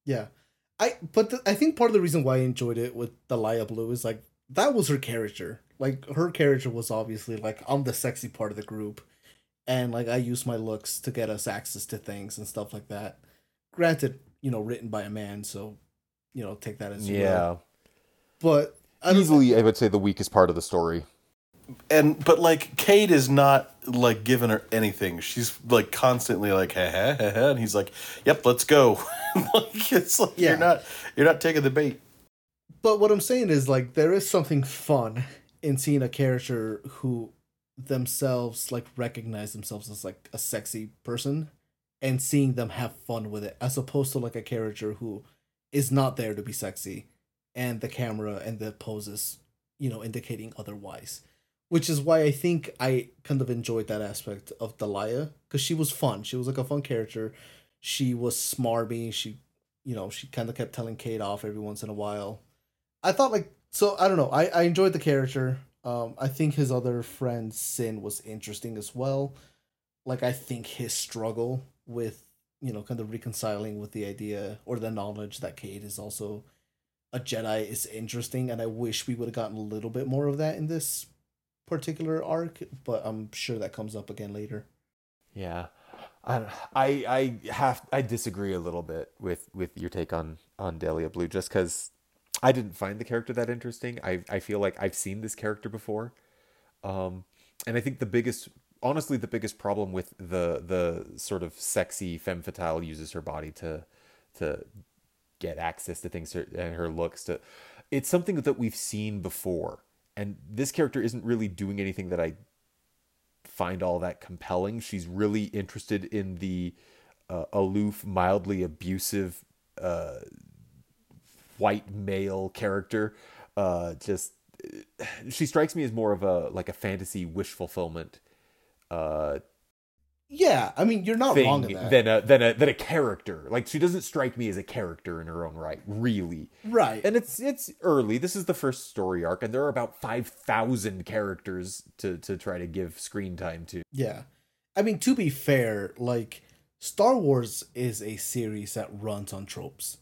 Yeah, I but the, I think part of the reason why I enjoyed it with Delia Blue is like that was her character. Like her character was obviously like I'm the sexy part of the group, and like I use my looks to get us access to things and stuff like that. Granted, you know, written by a man, so you know, take that as. Yeah, But I easily I would say the weakest part of the story. And but like Cade is not like giving her anything. She's like constantly like ha ha ha, ha and he's like, "Yep, let's go." like it's like Yeah. you're not you're not taking the bait. But what I'm saying is like there is something fun in seeing a character who themselves like recognize themselves as like a sexy person and seeing them have fun with it as opposed to like a character who is not there to be sexy and the camera and the poses you know indicating otherwise which is why I think I kind of enjoyed that aspect of Delia because she was fun. She was like a fun character. She was smarmy. She, you know, she kind of kept telling Cade off every once in a while. I thought like so. I don't know. I I enjoyed the character. Um, I think his other friend Syn was interesting as well. Like I think his struggle with you know kind of reconciling with the idea or the knowledge that Cade is also a Jedi is interesting, and I wish we would have gotten a little bit more of that in this particular arc, but I'm sure that comes up again later. Yeah, I I I have I disagree a little bit with with your take on on Delia Blue just because I didn't find the character that interesting. I I feel like I've seen this character before, um, and I think the biggest, honestly, the biggest problem with the the sort of sexy femme fatale uses her body to to get access to things and her looks to it's something that we've seen before and this character isn't really doing anything that i find all that compelling. She's really interested in the uh, aloof mildly abusive uh, white male character. Uh, just she strikes me as more of a like a fantasy wish fulfillment uh, yeah, I mean you're not wrong in that. Than a than a than a character. Like she doesn't strike me as a character in her own right, really. Right. And it's it's early. This is the first story arc, and there are about five thousand characters to to try to give screen time to. Yeah, I mean to be fair, like Star Wars is a series that runs on tropes.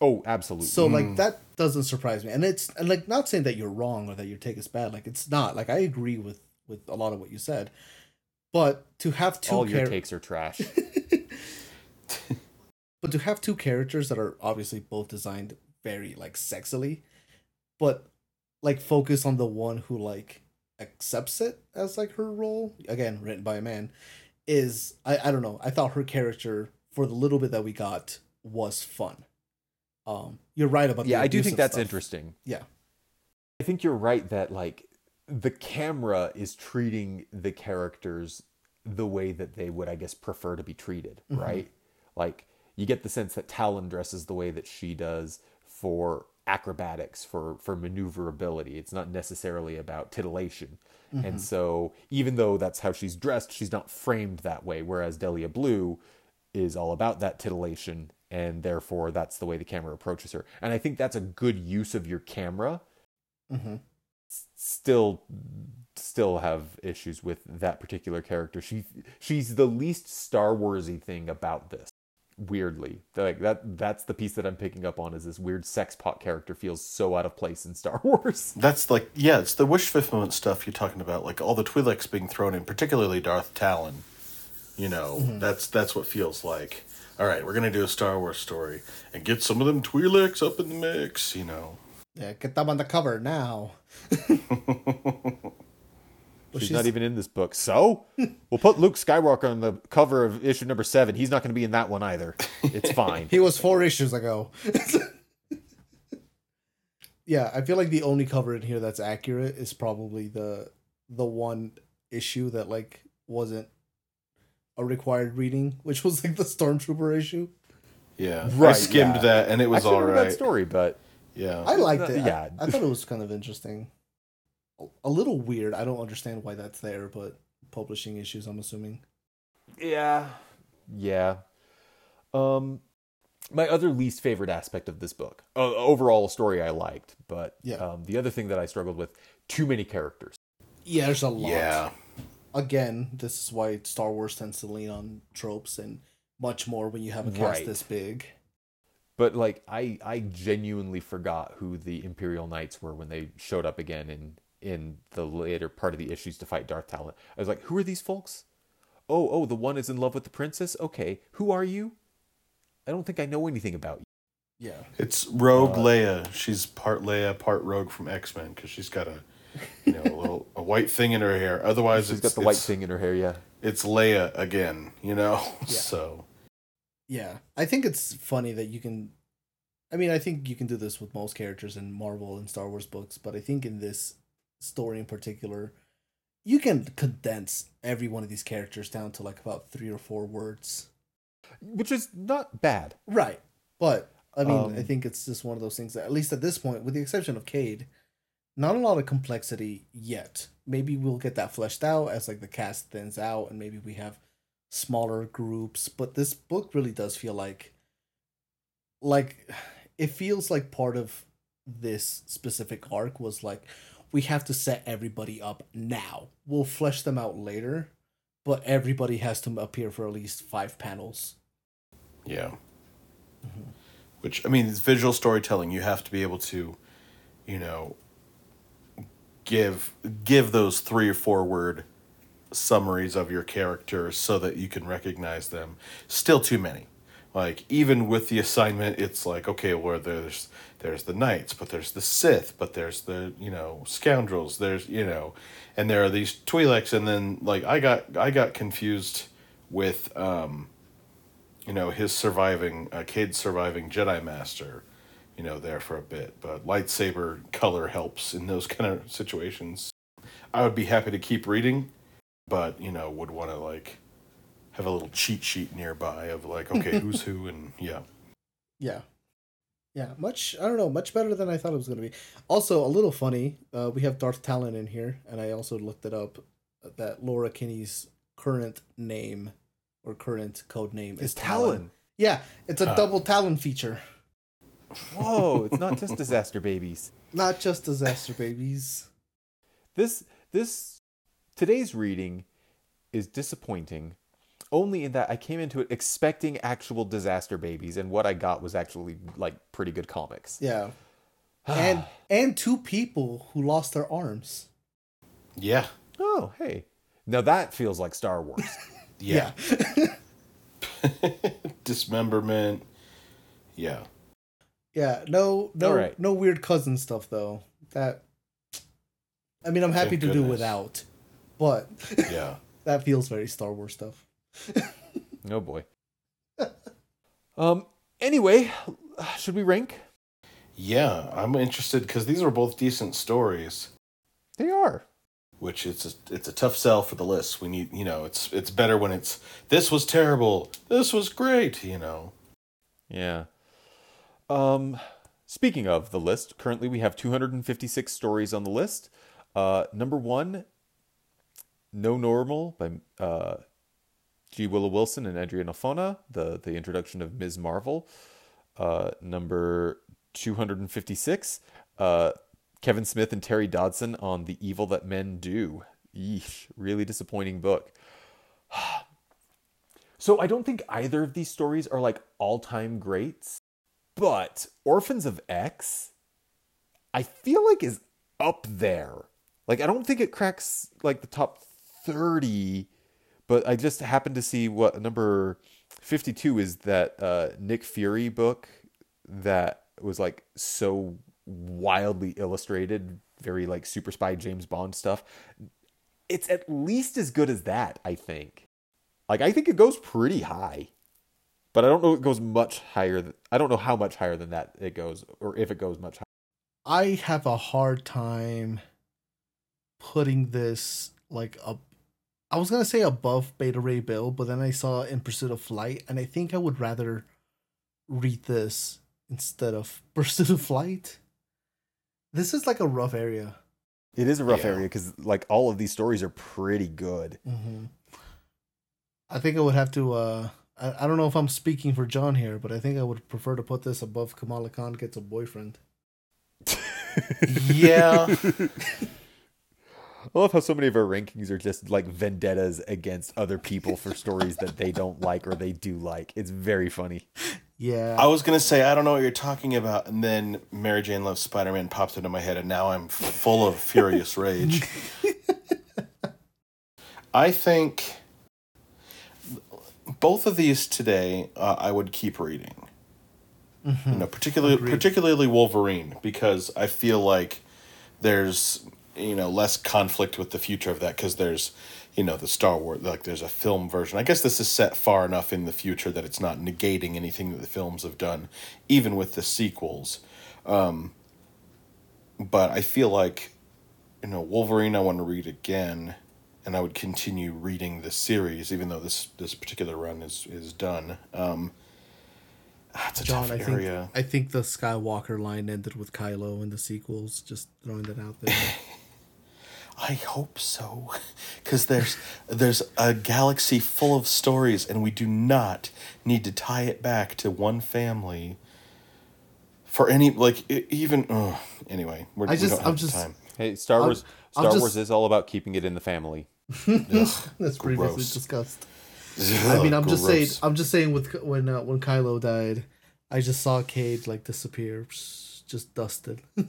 Oh, absolutely. So like mm. that doesn't surprise me, and it's and like not saying that you're wrong or that your take is bad. Like it's not. Like I agree with with a lot of what you said but to have two all your takes are trash. but to have two characters that are obviously both designed very like sexily, but like focus on the one who like accepts it as like her role again written by a man is I, I don't know i thought her character for the little bit that we got was fun um you're right about yeah i do think that's stuff. interesting yeah i think you're right that like the camera is treating the characters the way that they would, I guess, prefer to be treated, mm-hmm. right? Like you get the sense that Talon dresses the way that she does for acrobatics, for for maneuverability. It's not necessarily about titillation. Mm-hmm. And so even though that's how she's dressed, she's not framed that way. Whereas Delia Blue is all about that titillation, and therefore that's the way the camera approaches her. And I think that's a good use of your camera. Mm-hmm still still have issues with that particular character. She she's the least Star Warsy thing about this. Weirdly, like that that's the piece that I'm picking up on is this weird sex pot character feels so out of place in Star Wars. That's like yeah, it's the wish fulfillment stuff you're talking about, like all the Twi'leks being thrown in, particularly Darth Talon. You know, mm-hmm. that's that's what feels like. All right, we're gonna do a Star Wars story and get some of them Twi'leks up in the mix. You know. Yeah, get them on the cover now. She's, she's, not even in this book. So we'll put Luke Skywalker on the cover of issue number seven. He's not going to be in that one either. It's fine. he was four issues ago. yeah, I feel like the only cover in here that's accurate is probably the the one issue that like wasn't a required reading, which was like the Stormtrooper issue. Yeah, right. I skimmed yeah. that and it was all right. That story, but yeah, I liked it. Yeah, I, I thought it was kind of interesting. A little weird. I don't understand why that's there, but publishing issues. I'm assuming. Yeah, yeah. Um, my other least favorite aspect of this book, uh, overall story I liked, but yeah. Um, the other thing that I struggled with, too many characters. Yeah, there's a lot. Yeah. Again, this is why Star Wars tends to lean on tropes and much more when you have a cast right. this big but like I I genuinely forgot who the Imperial Knights were when they showed up again in in the later part of the issues to fight Darth Talon. I was like, who are these folks? Oh, oh, the one is in love with the princess. Okay, who are you? I don't think I know anything about you. Yeah, it's Rogue uh, Leia. She's part Leia, part Rogue from X Men because she's got a you know a little a white thing in her hair. Otherwise, she's got the white thing in her hair. Yeah, it's Leia again. You know, yeah. so yeah, I think it's funny that you can. I mean, I think you can do this with most characters in Marvel and Star Wars books, but I think in this story in particular, you can condense every one of these characters down to like about three or four words, which is not bad, right? But I mean, um, I think it's just one of those things that, at least at this point, with the exception of Cade, not a lot of complexity yet. Maybe we'll get that fleshed out as like the cast thins out, and maybe we have smaller groups, but this book really does feel like like it feels like part of this specific arc was like we have to set everybody up now. We'll flesh them out later, but everybody has to appear for at least 5 panels. Yeah. Mm-hmm. Which I mean, it's visual storytelling. You have to be able to, you know, give give those three or four word summaries of your characters so that you can recognize them. Still too many. like even with the assignment it's like okay well there's there's the knights but there's the sith but there's the you know scoundrels there's you know and there are these twi'leks and then like i got i got confused with um you know his surviving uh, kid surviving jedi master you know there for a bit but lightsaber color helps in those kind of situations i would be happy to keep reading but you know would want to like have a little cheat sheet nearby of like okay who's who and yeah Yeah. Yeah, much I don't know, much better than I thought it was gonna be. Also, a little funny, uh, we have Darth Talon in here, and I also looked it up that Laura Kinney's current name or current code name is It's Talon. Yeah, it's a Ah. double Talon feature. Whoa, it's not just disaster babies. Not just disaster babies. This this today's reading is disappointing only in that I came into it expecting actual disaster babies and what I got was actually like pretty good comics. Yeah. and and two people who lost their arms. yeah Oh, hey. Now that feels like Star Wars. yeah, dismemberment yeah Yeah, no, no, All right. no weird cousin stuff though. That, I mean, I'm happy Thank to do without, but yeah that feels very Star Wars stuff. oh boy. Um anyway, should we rank? yeah i'm interested because these are both decent stories They are. which it's a, it's a tough sell for the list we need you know it's it's better when it's this was terrible this was great you know Yeah. Um speaking of the list, currently we have 256 stories on the list. Uh number 1 No Normal by uh G. Willow Wilson and Adrian Alphona, the the introduction of Ms. Marvel. Uh number 256 uh Kevin Smith and Terry Dodson on The Evil That Men Do. Yeesh, really disappointing book. So I don't think either of these stories are like all-time greats, but Orphans of X I feel like is up there. Like I don't think it cracks like the top 30, but I just happened to see what number 52 is that uh Nick Fury book that was like so wildly illustrated, very like super spy James Bond stuff. It's at least as good as that, I think. Like I think it goes pretty high, but I don't know it goes much higher. Th- I don't know how much higher than that it goes, or if it goes much higher. I have a hard time putting this like up. I was gonna say above Beta Ray Bill, but then I saw In Pursuit of Flight, and I think I would rather read this instead of Pursuit of Flight. This is like a rough area. It is a rough Yeah. area because like all of these stories are pretty good. Mm-hmm. I think I would have to. uh I, I don't know if I'm speaking for John here, but I think I would prefer to put this above Kamala Khan gets a boyfriend. yeah I love how so many of our rankings are just like vendettas against other people for stories that they don't like or they do like. It's very funny. Yeah. I was gonna say I don't know what you're talking about, and then Mary Jane Loves Spider Man popped into my head, and now I'm full of furious rage. I think both of these today uh, I would keep reading. You know, particularly Agreed. particularly Wolverine because I feel like there's you know less conflict with the future of that because there's you know the Star Wars like there's a film version. I guess this is set far enough in the future that it's not negating anything that the films have done, even with the sequels. Um, but I feel like you know Wolverine I want to read again, and I would continue reading the series even though this this particular run is is done. Um, ah, it's a John, tough I think. I think the Skywalker line ended with Kylo in the sequels. Just throwing that out there. I hope so, because there's there's a galaxy full of stories, and we do not need to tie it back to one family. For any like even uh, anyway, we're, I we just- don't have I'm just- time. Hey, Star I'll- Wars I'll Star just- Wars is all about keeping it in the family. That's previously gross. discussed. I mean, I'm just saying. I'm just saying. With when uh, when Kylo died, I just saw Cade like disappear, just dusted.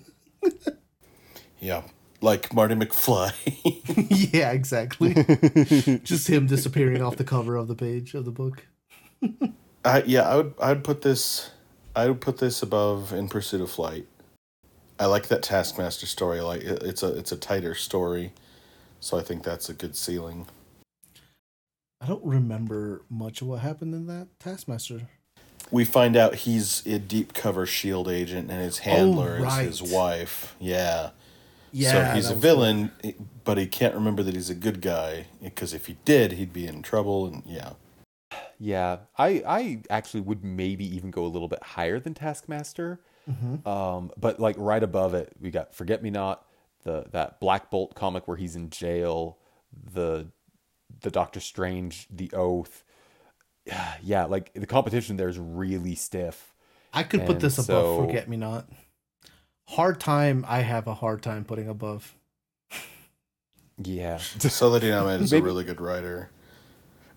Yeah, like Marty McFly. yeah, exactly. just him disappearing off the cover of the page of the book. I yeah, I would I would put this I would put this above In Pursuit of Flight. I like that Taskmaster story. Like it- it's a it's a tighter story, so I think that's a good ceiling. I don't remember much of what happened in that Taskmaster. We find out he's a deep cover shield agent, and his oh, handler is his wife. Yeah. Yeah, so he's a was villain, but he can't remember that he's a good guy because if he did, he'd be in trouble. And yeah, Yeah, I I actually would maybe even go a little bit higher than Taskmaster. Mhm. Um, but like right above it, we got Forget Me Not, the that Black Bolt comic where he's in jail, the the Doctor Strange, the Oath. Yeah, like the competition there is really stiff. I could put this above so- Forget Me Not. Hard time. I have a hard time putting above. Yeah, Saladin Ahmed is a really good writer.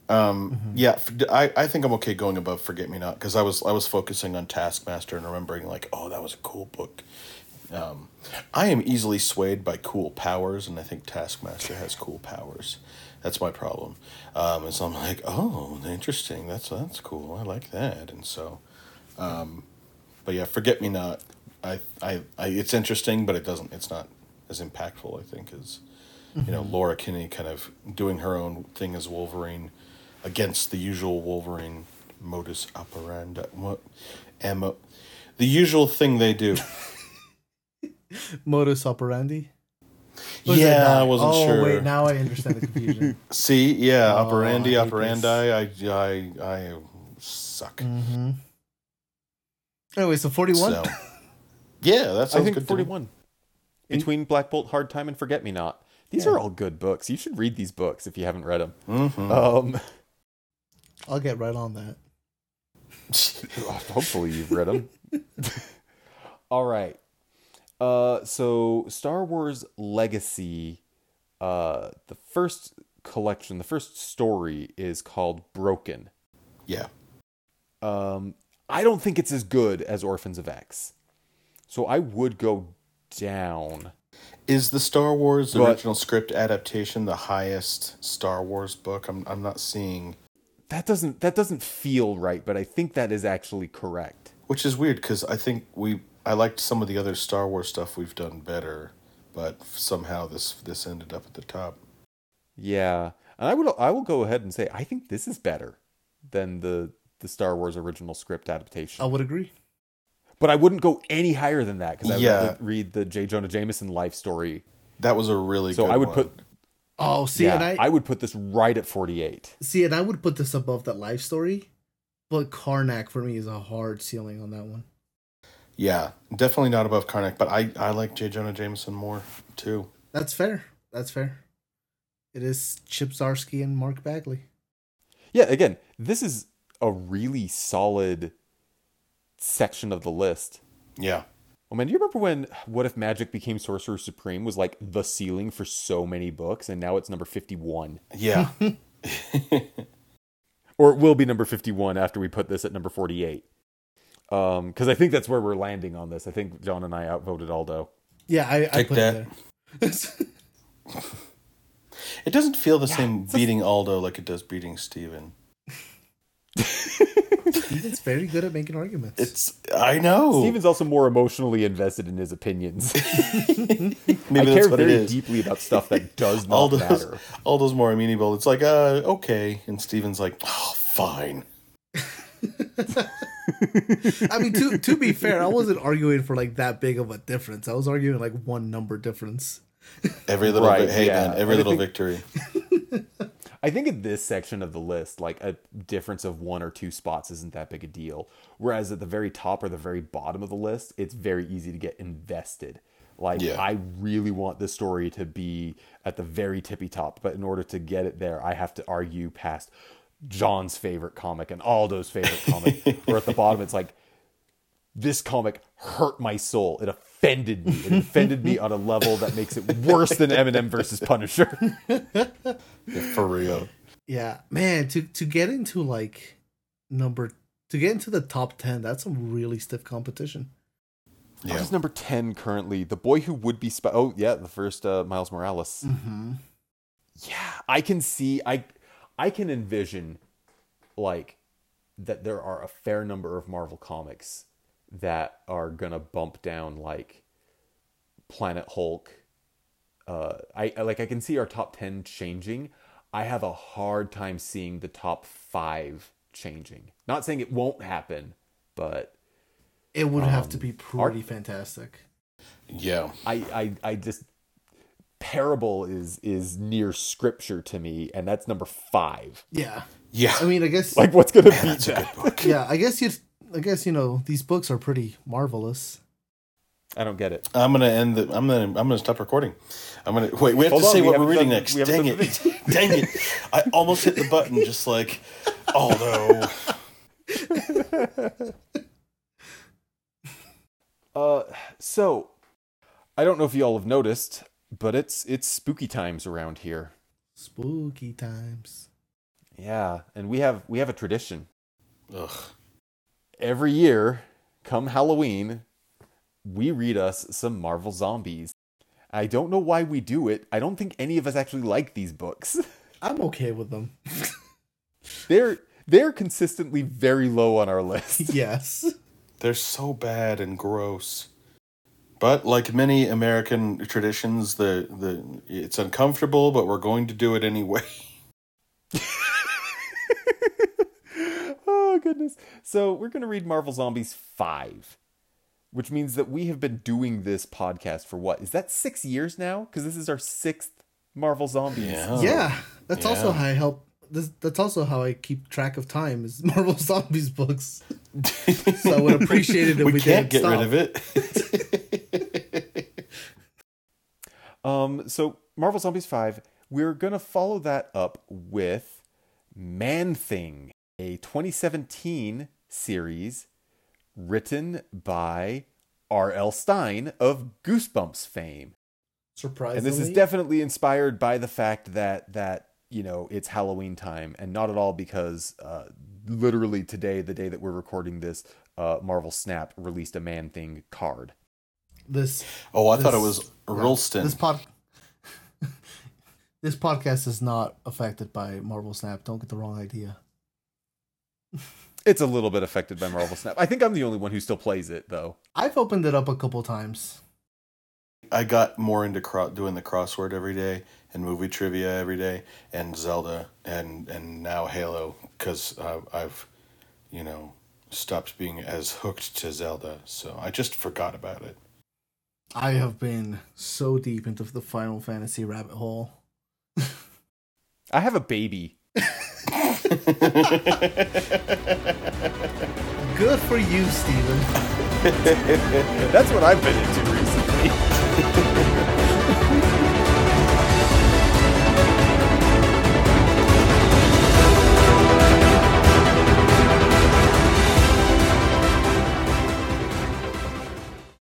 Um, Mm-hmm. yeah, f- I, I think I'm okay going above Forget Me Not because I was I was focusing on Taskmaster and remembering like oh that was a cool book. Um, I am easily swayed by cool powers, and I think Taskmaster has cool powers. That's my problem. Um, and so I'm like, oh, interesting. That's that's cool. I like that. And so, um, but yeah, Forget Me Not. I, I, I, it's interesting, but it doesn't. It's not as impactful. I think as you know Laura Kinney kind of doing her own thing as Wolverine against the usual Wolverine modus operandi. What, Emma, the usual thing they do. Modus operandi. Was yeah, I wasn't oh, sure. wait, now I understand the confusion. See, yeah, Oh, operandi, I operandi. I, I, I suck. mm-hmm. Anyway, so 41? So, yeah, that I think good. to 41 between Black Bolt, Hard Time, and Forget Me Not. These are all good books. You should read these books if you haven't read them. Mhm. Um, I'll get right on that. hopefully you've read them. all right. Uh, so Star Wars Legacy, uh, the first collection, the first story is called Broken. yeah, Um, I don't think it's as good as Orphans of X. So I would go down. is the Star Wars But- original script adaptation the highest Star Wars book? I'm, I'm not seeing, That doesn't that doesn't feel right, but I think that is actually correct. which is weird because I think we, I liked some of the other Star Wars stuff we've done better, but somehow this this ended up at the top. Yeah, and I would I will go ahead and say I think this is better than the the Star Wars original script adaptation. I would agree. But I wouldn't go any higher than that because I Yeah. would read the J. Jonah Jameson life story. That was a really So good I would one. put Oh, see, yeah, and I, I would put this right at forty eight. see, and I would put this above that life story, but Karnak for me is a hard ceiling on that one. Yeah, definitely not above Karnak, but I, I like J. Jonah Jameson more too. That's fair. That's fair. It is Chip Zdarsky and Mark Bagley. Yeah, again, this is a really solid section of the list. Yeah. Oh man, do you remember when What If Magic Became Sorcerer Supreme was like the ceiling for so many books, and now it's number fifty one, Yeah. or it will be number fifty one after we put this at number forty eight. Um, because I think that's where we're landing on this. I think John and I outvoted Aldo. Yeah, I, I Take put that. it there. it doesn't feel the same beating Aldo like it does beating Steven. Steven's very good at making arguments. It's I know. Steven's also more emotionally invested in his opinions. Maybe I that's care what it very is. deeply about stuff that does not Aldo's matter. Aldo's more amenable. It's like, uh, okay, and Steven's like, oh, fine. I mean, to to be fair, I wasn't arguing for like that big of a difference. I was arguing like one number difference. Every little Right, vi- hey yeah. man, every I little think- victory. I think in this section of the list, like a difference of one or two spots isn't that big a deal. Whereas at the very top or the very bottom of the list, it's very easy to get invested. Like Yeah. I really want this story to be at the very tippy top, but in order to get it there, I have to argue past John's favorite comic and Aldo's favorite comic. or at the bottom, it's like this comic hurt my soul. It offended me. It offended me on a level that makes it worse than Eminem versus Punisher. Yeah, for real. Yeah, man, to to get into like number to get into the top ten, that's some really stiff competition. What Yeah. is number 10 currently? The boy who would be Sp- Oh, yeah, the first uh, Miles Morales. Mm-hmm. Yeah, I can see I I can envision like that there are a fair number of Marvel comics that are gonna bump down like Planet Hulk. Uh, I, I like I can see our top ten changing. I have a hard time seeing the top five changing. Not saying it won't happen, but It would have Um, to be pretty fantastic. Yeah. I, I, I just parable is is near scripture to me, and that's number five. Yeah. Yeah. I mean, I guess. Like, what's gonna beat That's a that? good book. yeah, I guess you. I guess you know these books are pretty marvelous. I don't get it. I'm gonna end the. I'm gonna. I'm gonna stop recording. I'm gonna wait. We have Hold to on, say we what we're reading done- next. we Dang it! Dang it! I almost hit the button. Just like, although Uh, so I don't know if y'all have noticed, but it's it's spooky times around here. Spooky times. Yeah, and we have we have a tradition. Ugh. Every year, come Halloween, we read us some Marvel Zombies. I don't know why we do it. I don't think any of us actually like these books. I'm okay with them. they're they're consistently very low on our list. yes. they're so bad and gross. But like many American traditions, the the it's uncomfortable, but we're going to do it anyway. oh goodness. So we're going to read Marvel Zombies 5, which means that we have been doing this podcast for what? Is that 6 years now? Cuz this is our 6th Marvel Zombies. Yeah. Yeah. That's also how I help. This, that's also how I keep track of time is Marvel Zombies books. So I would appreciate it if we we, can't didn't get stop. rid of it. Um so Marvel Zombies 5, we're going to follow that up with Man Thing, a 2017 series written by R.L. Stine of Goosebumps fame. Surprisingly. and this is definitely inspired by the fact that that you know it's halloween time and not at all because uh literally today the day that we're recording this uh marvel snap released a man thing card this. Oh, I thought it was yeah, Ralston. This pod. this podcast is not affected by Marvel Snap. Don't get the wrong idea. It's a little bit affected by marvel snap i think i'm the only one who still plays it though I've opened it up a couple times. I got more into cro- doing the crossword every day and movie trivia every day and Zelda and and now Halo because uh, I've you know stopped being as hooked to Zelda, so I just forgot about it. I have been so deep into the Final Fantasy rabbit hole. i have a baby Good for you, Steven. that's what i've been into recently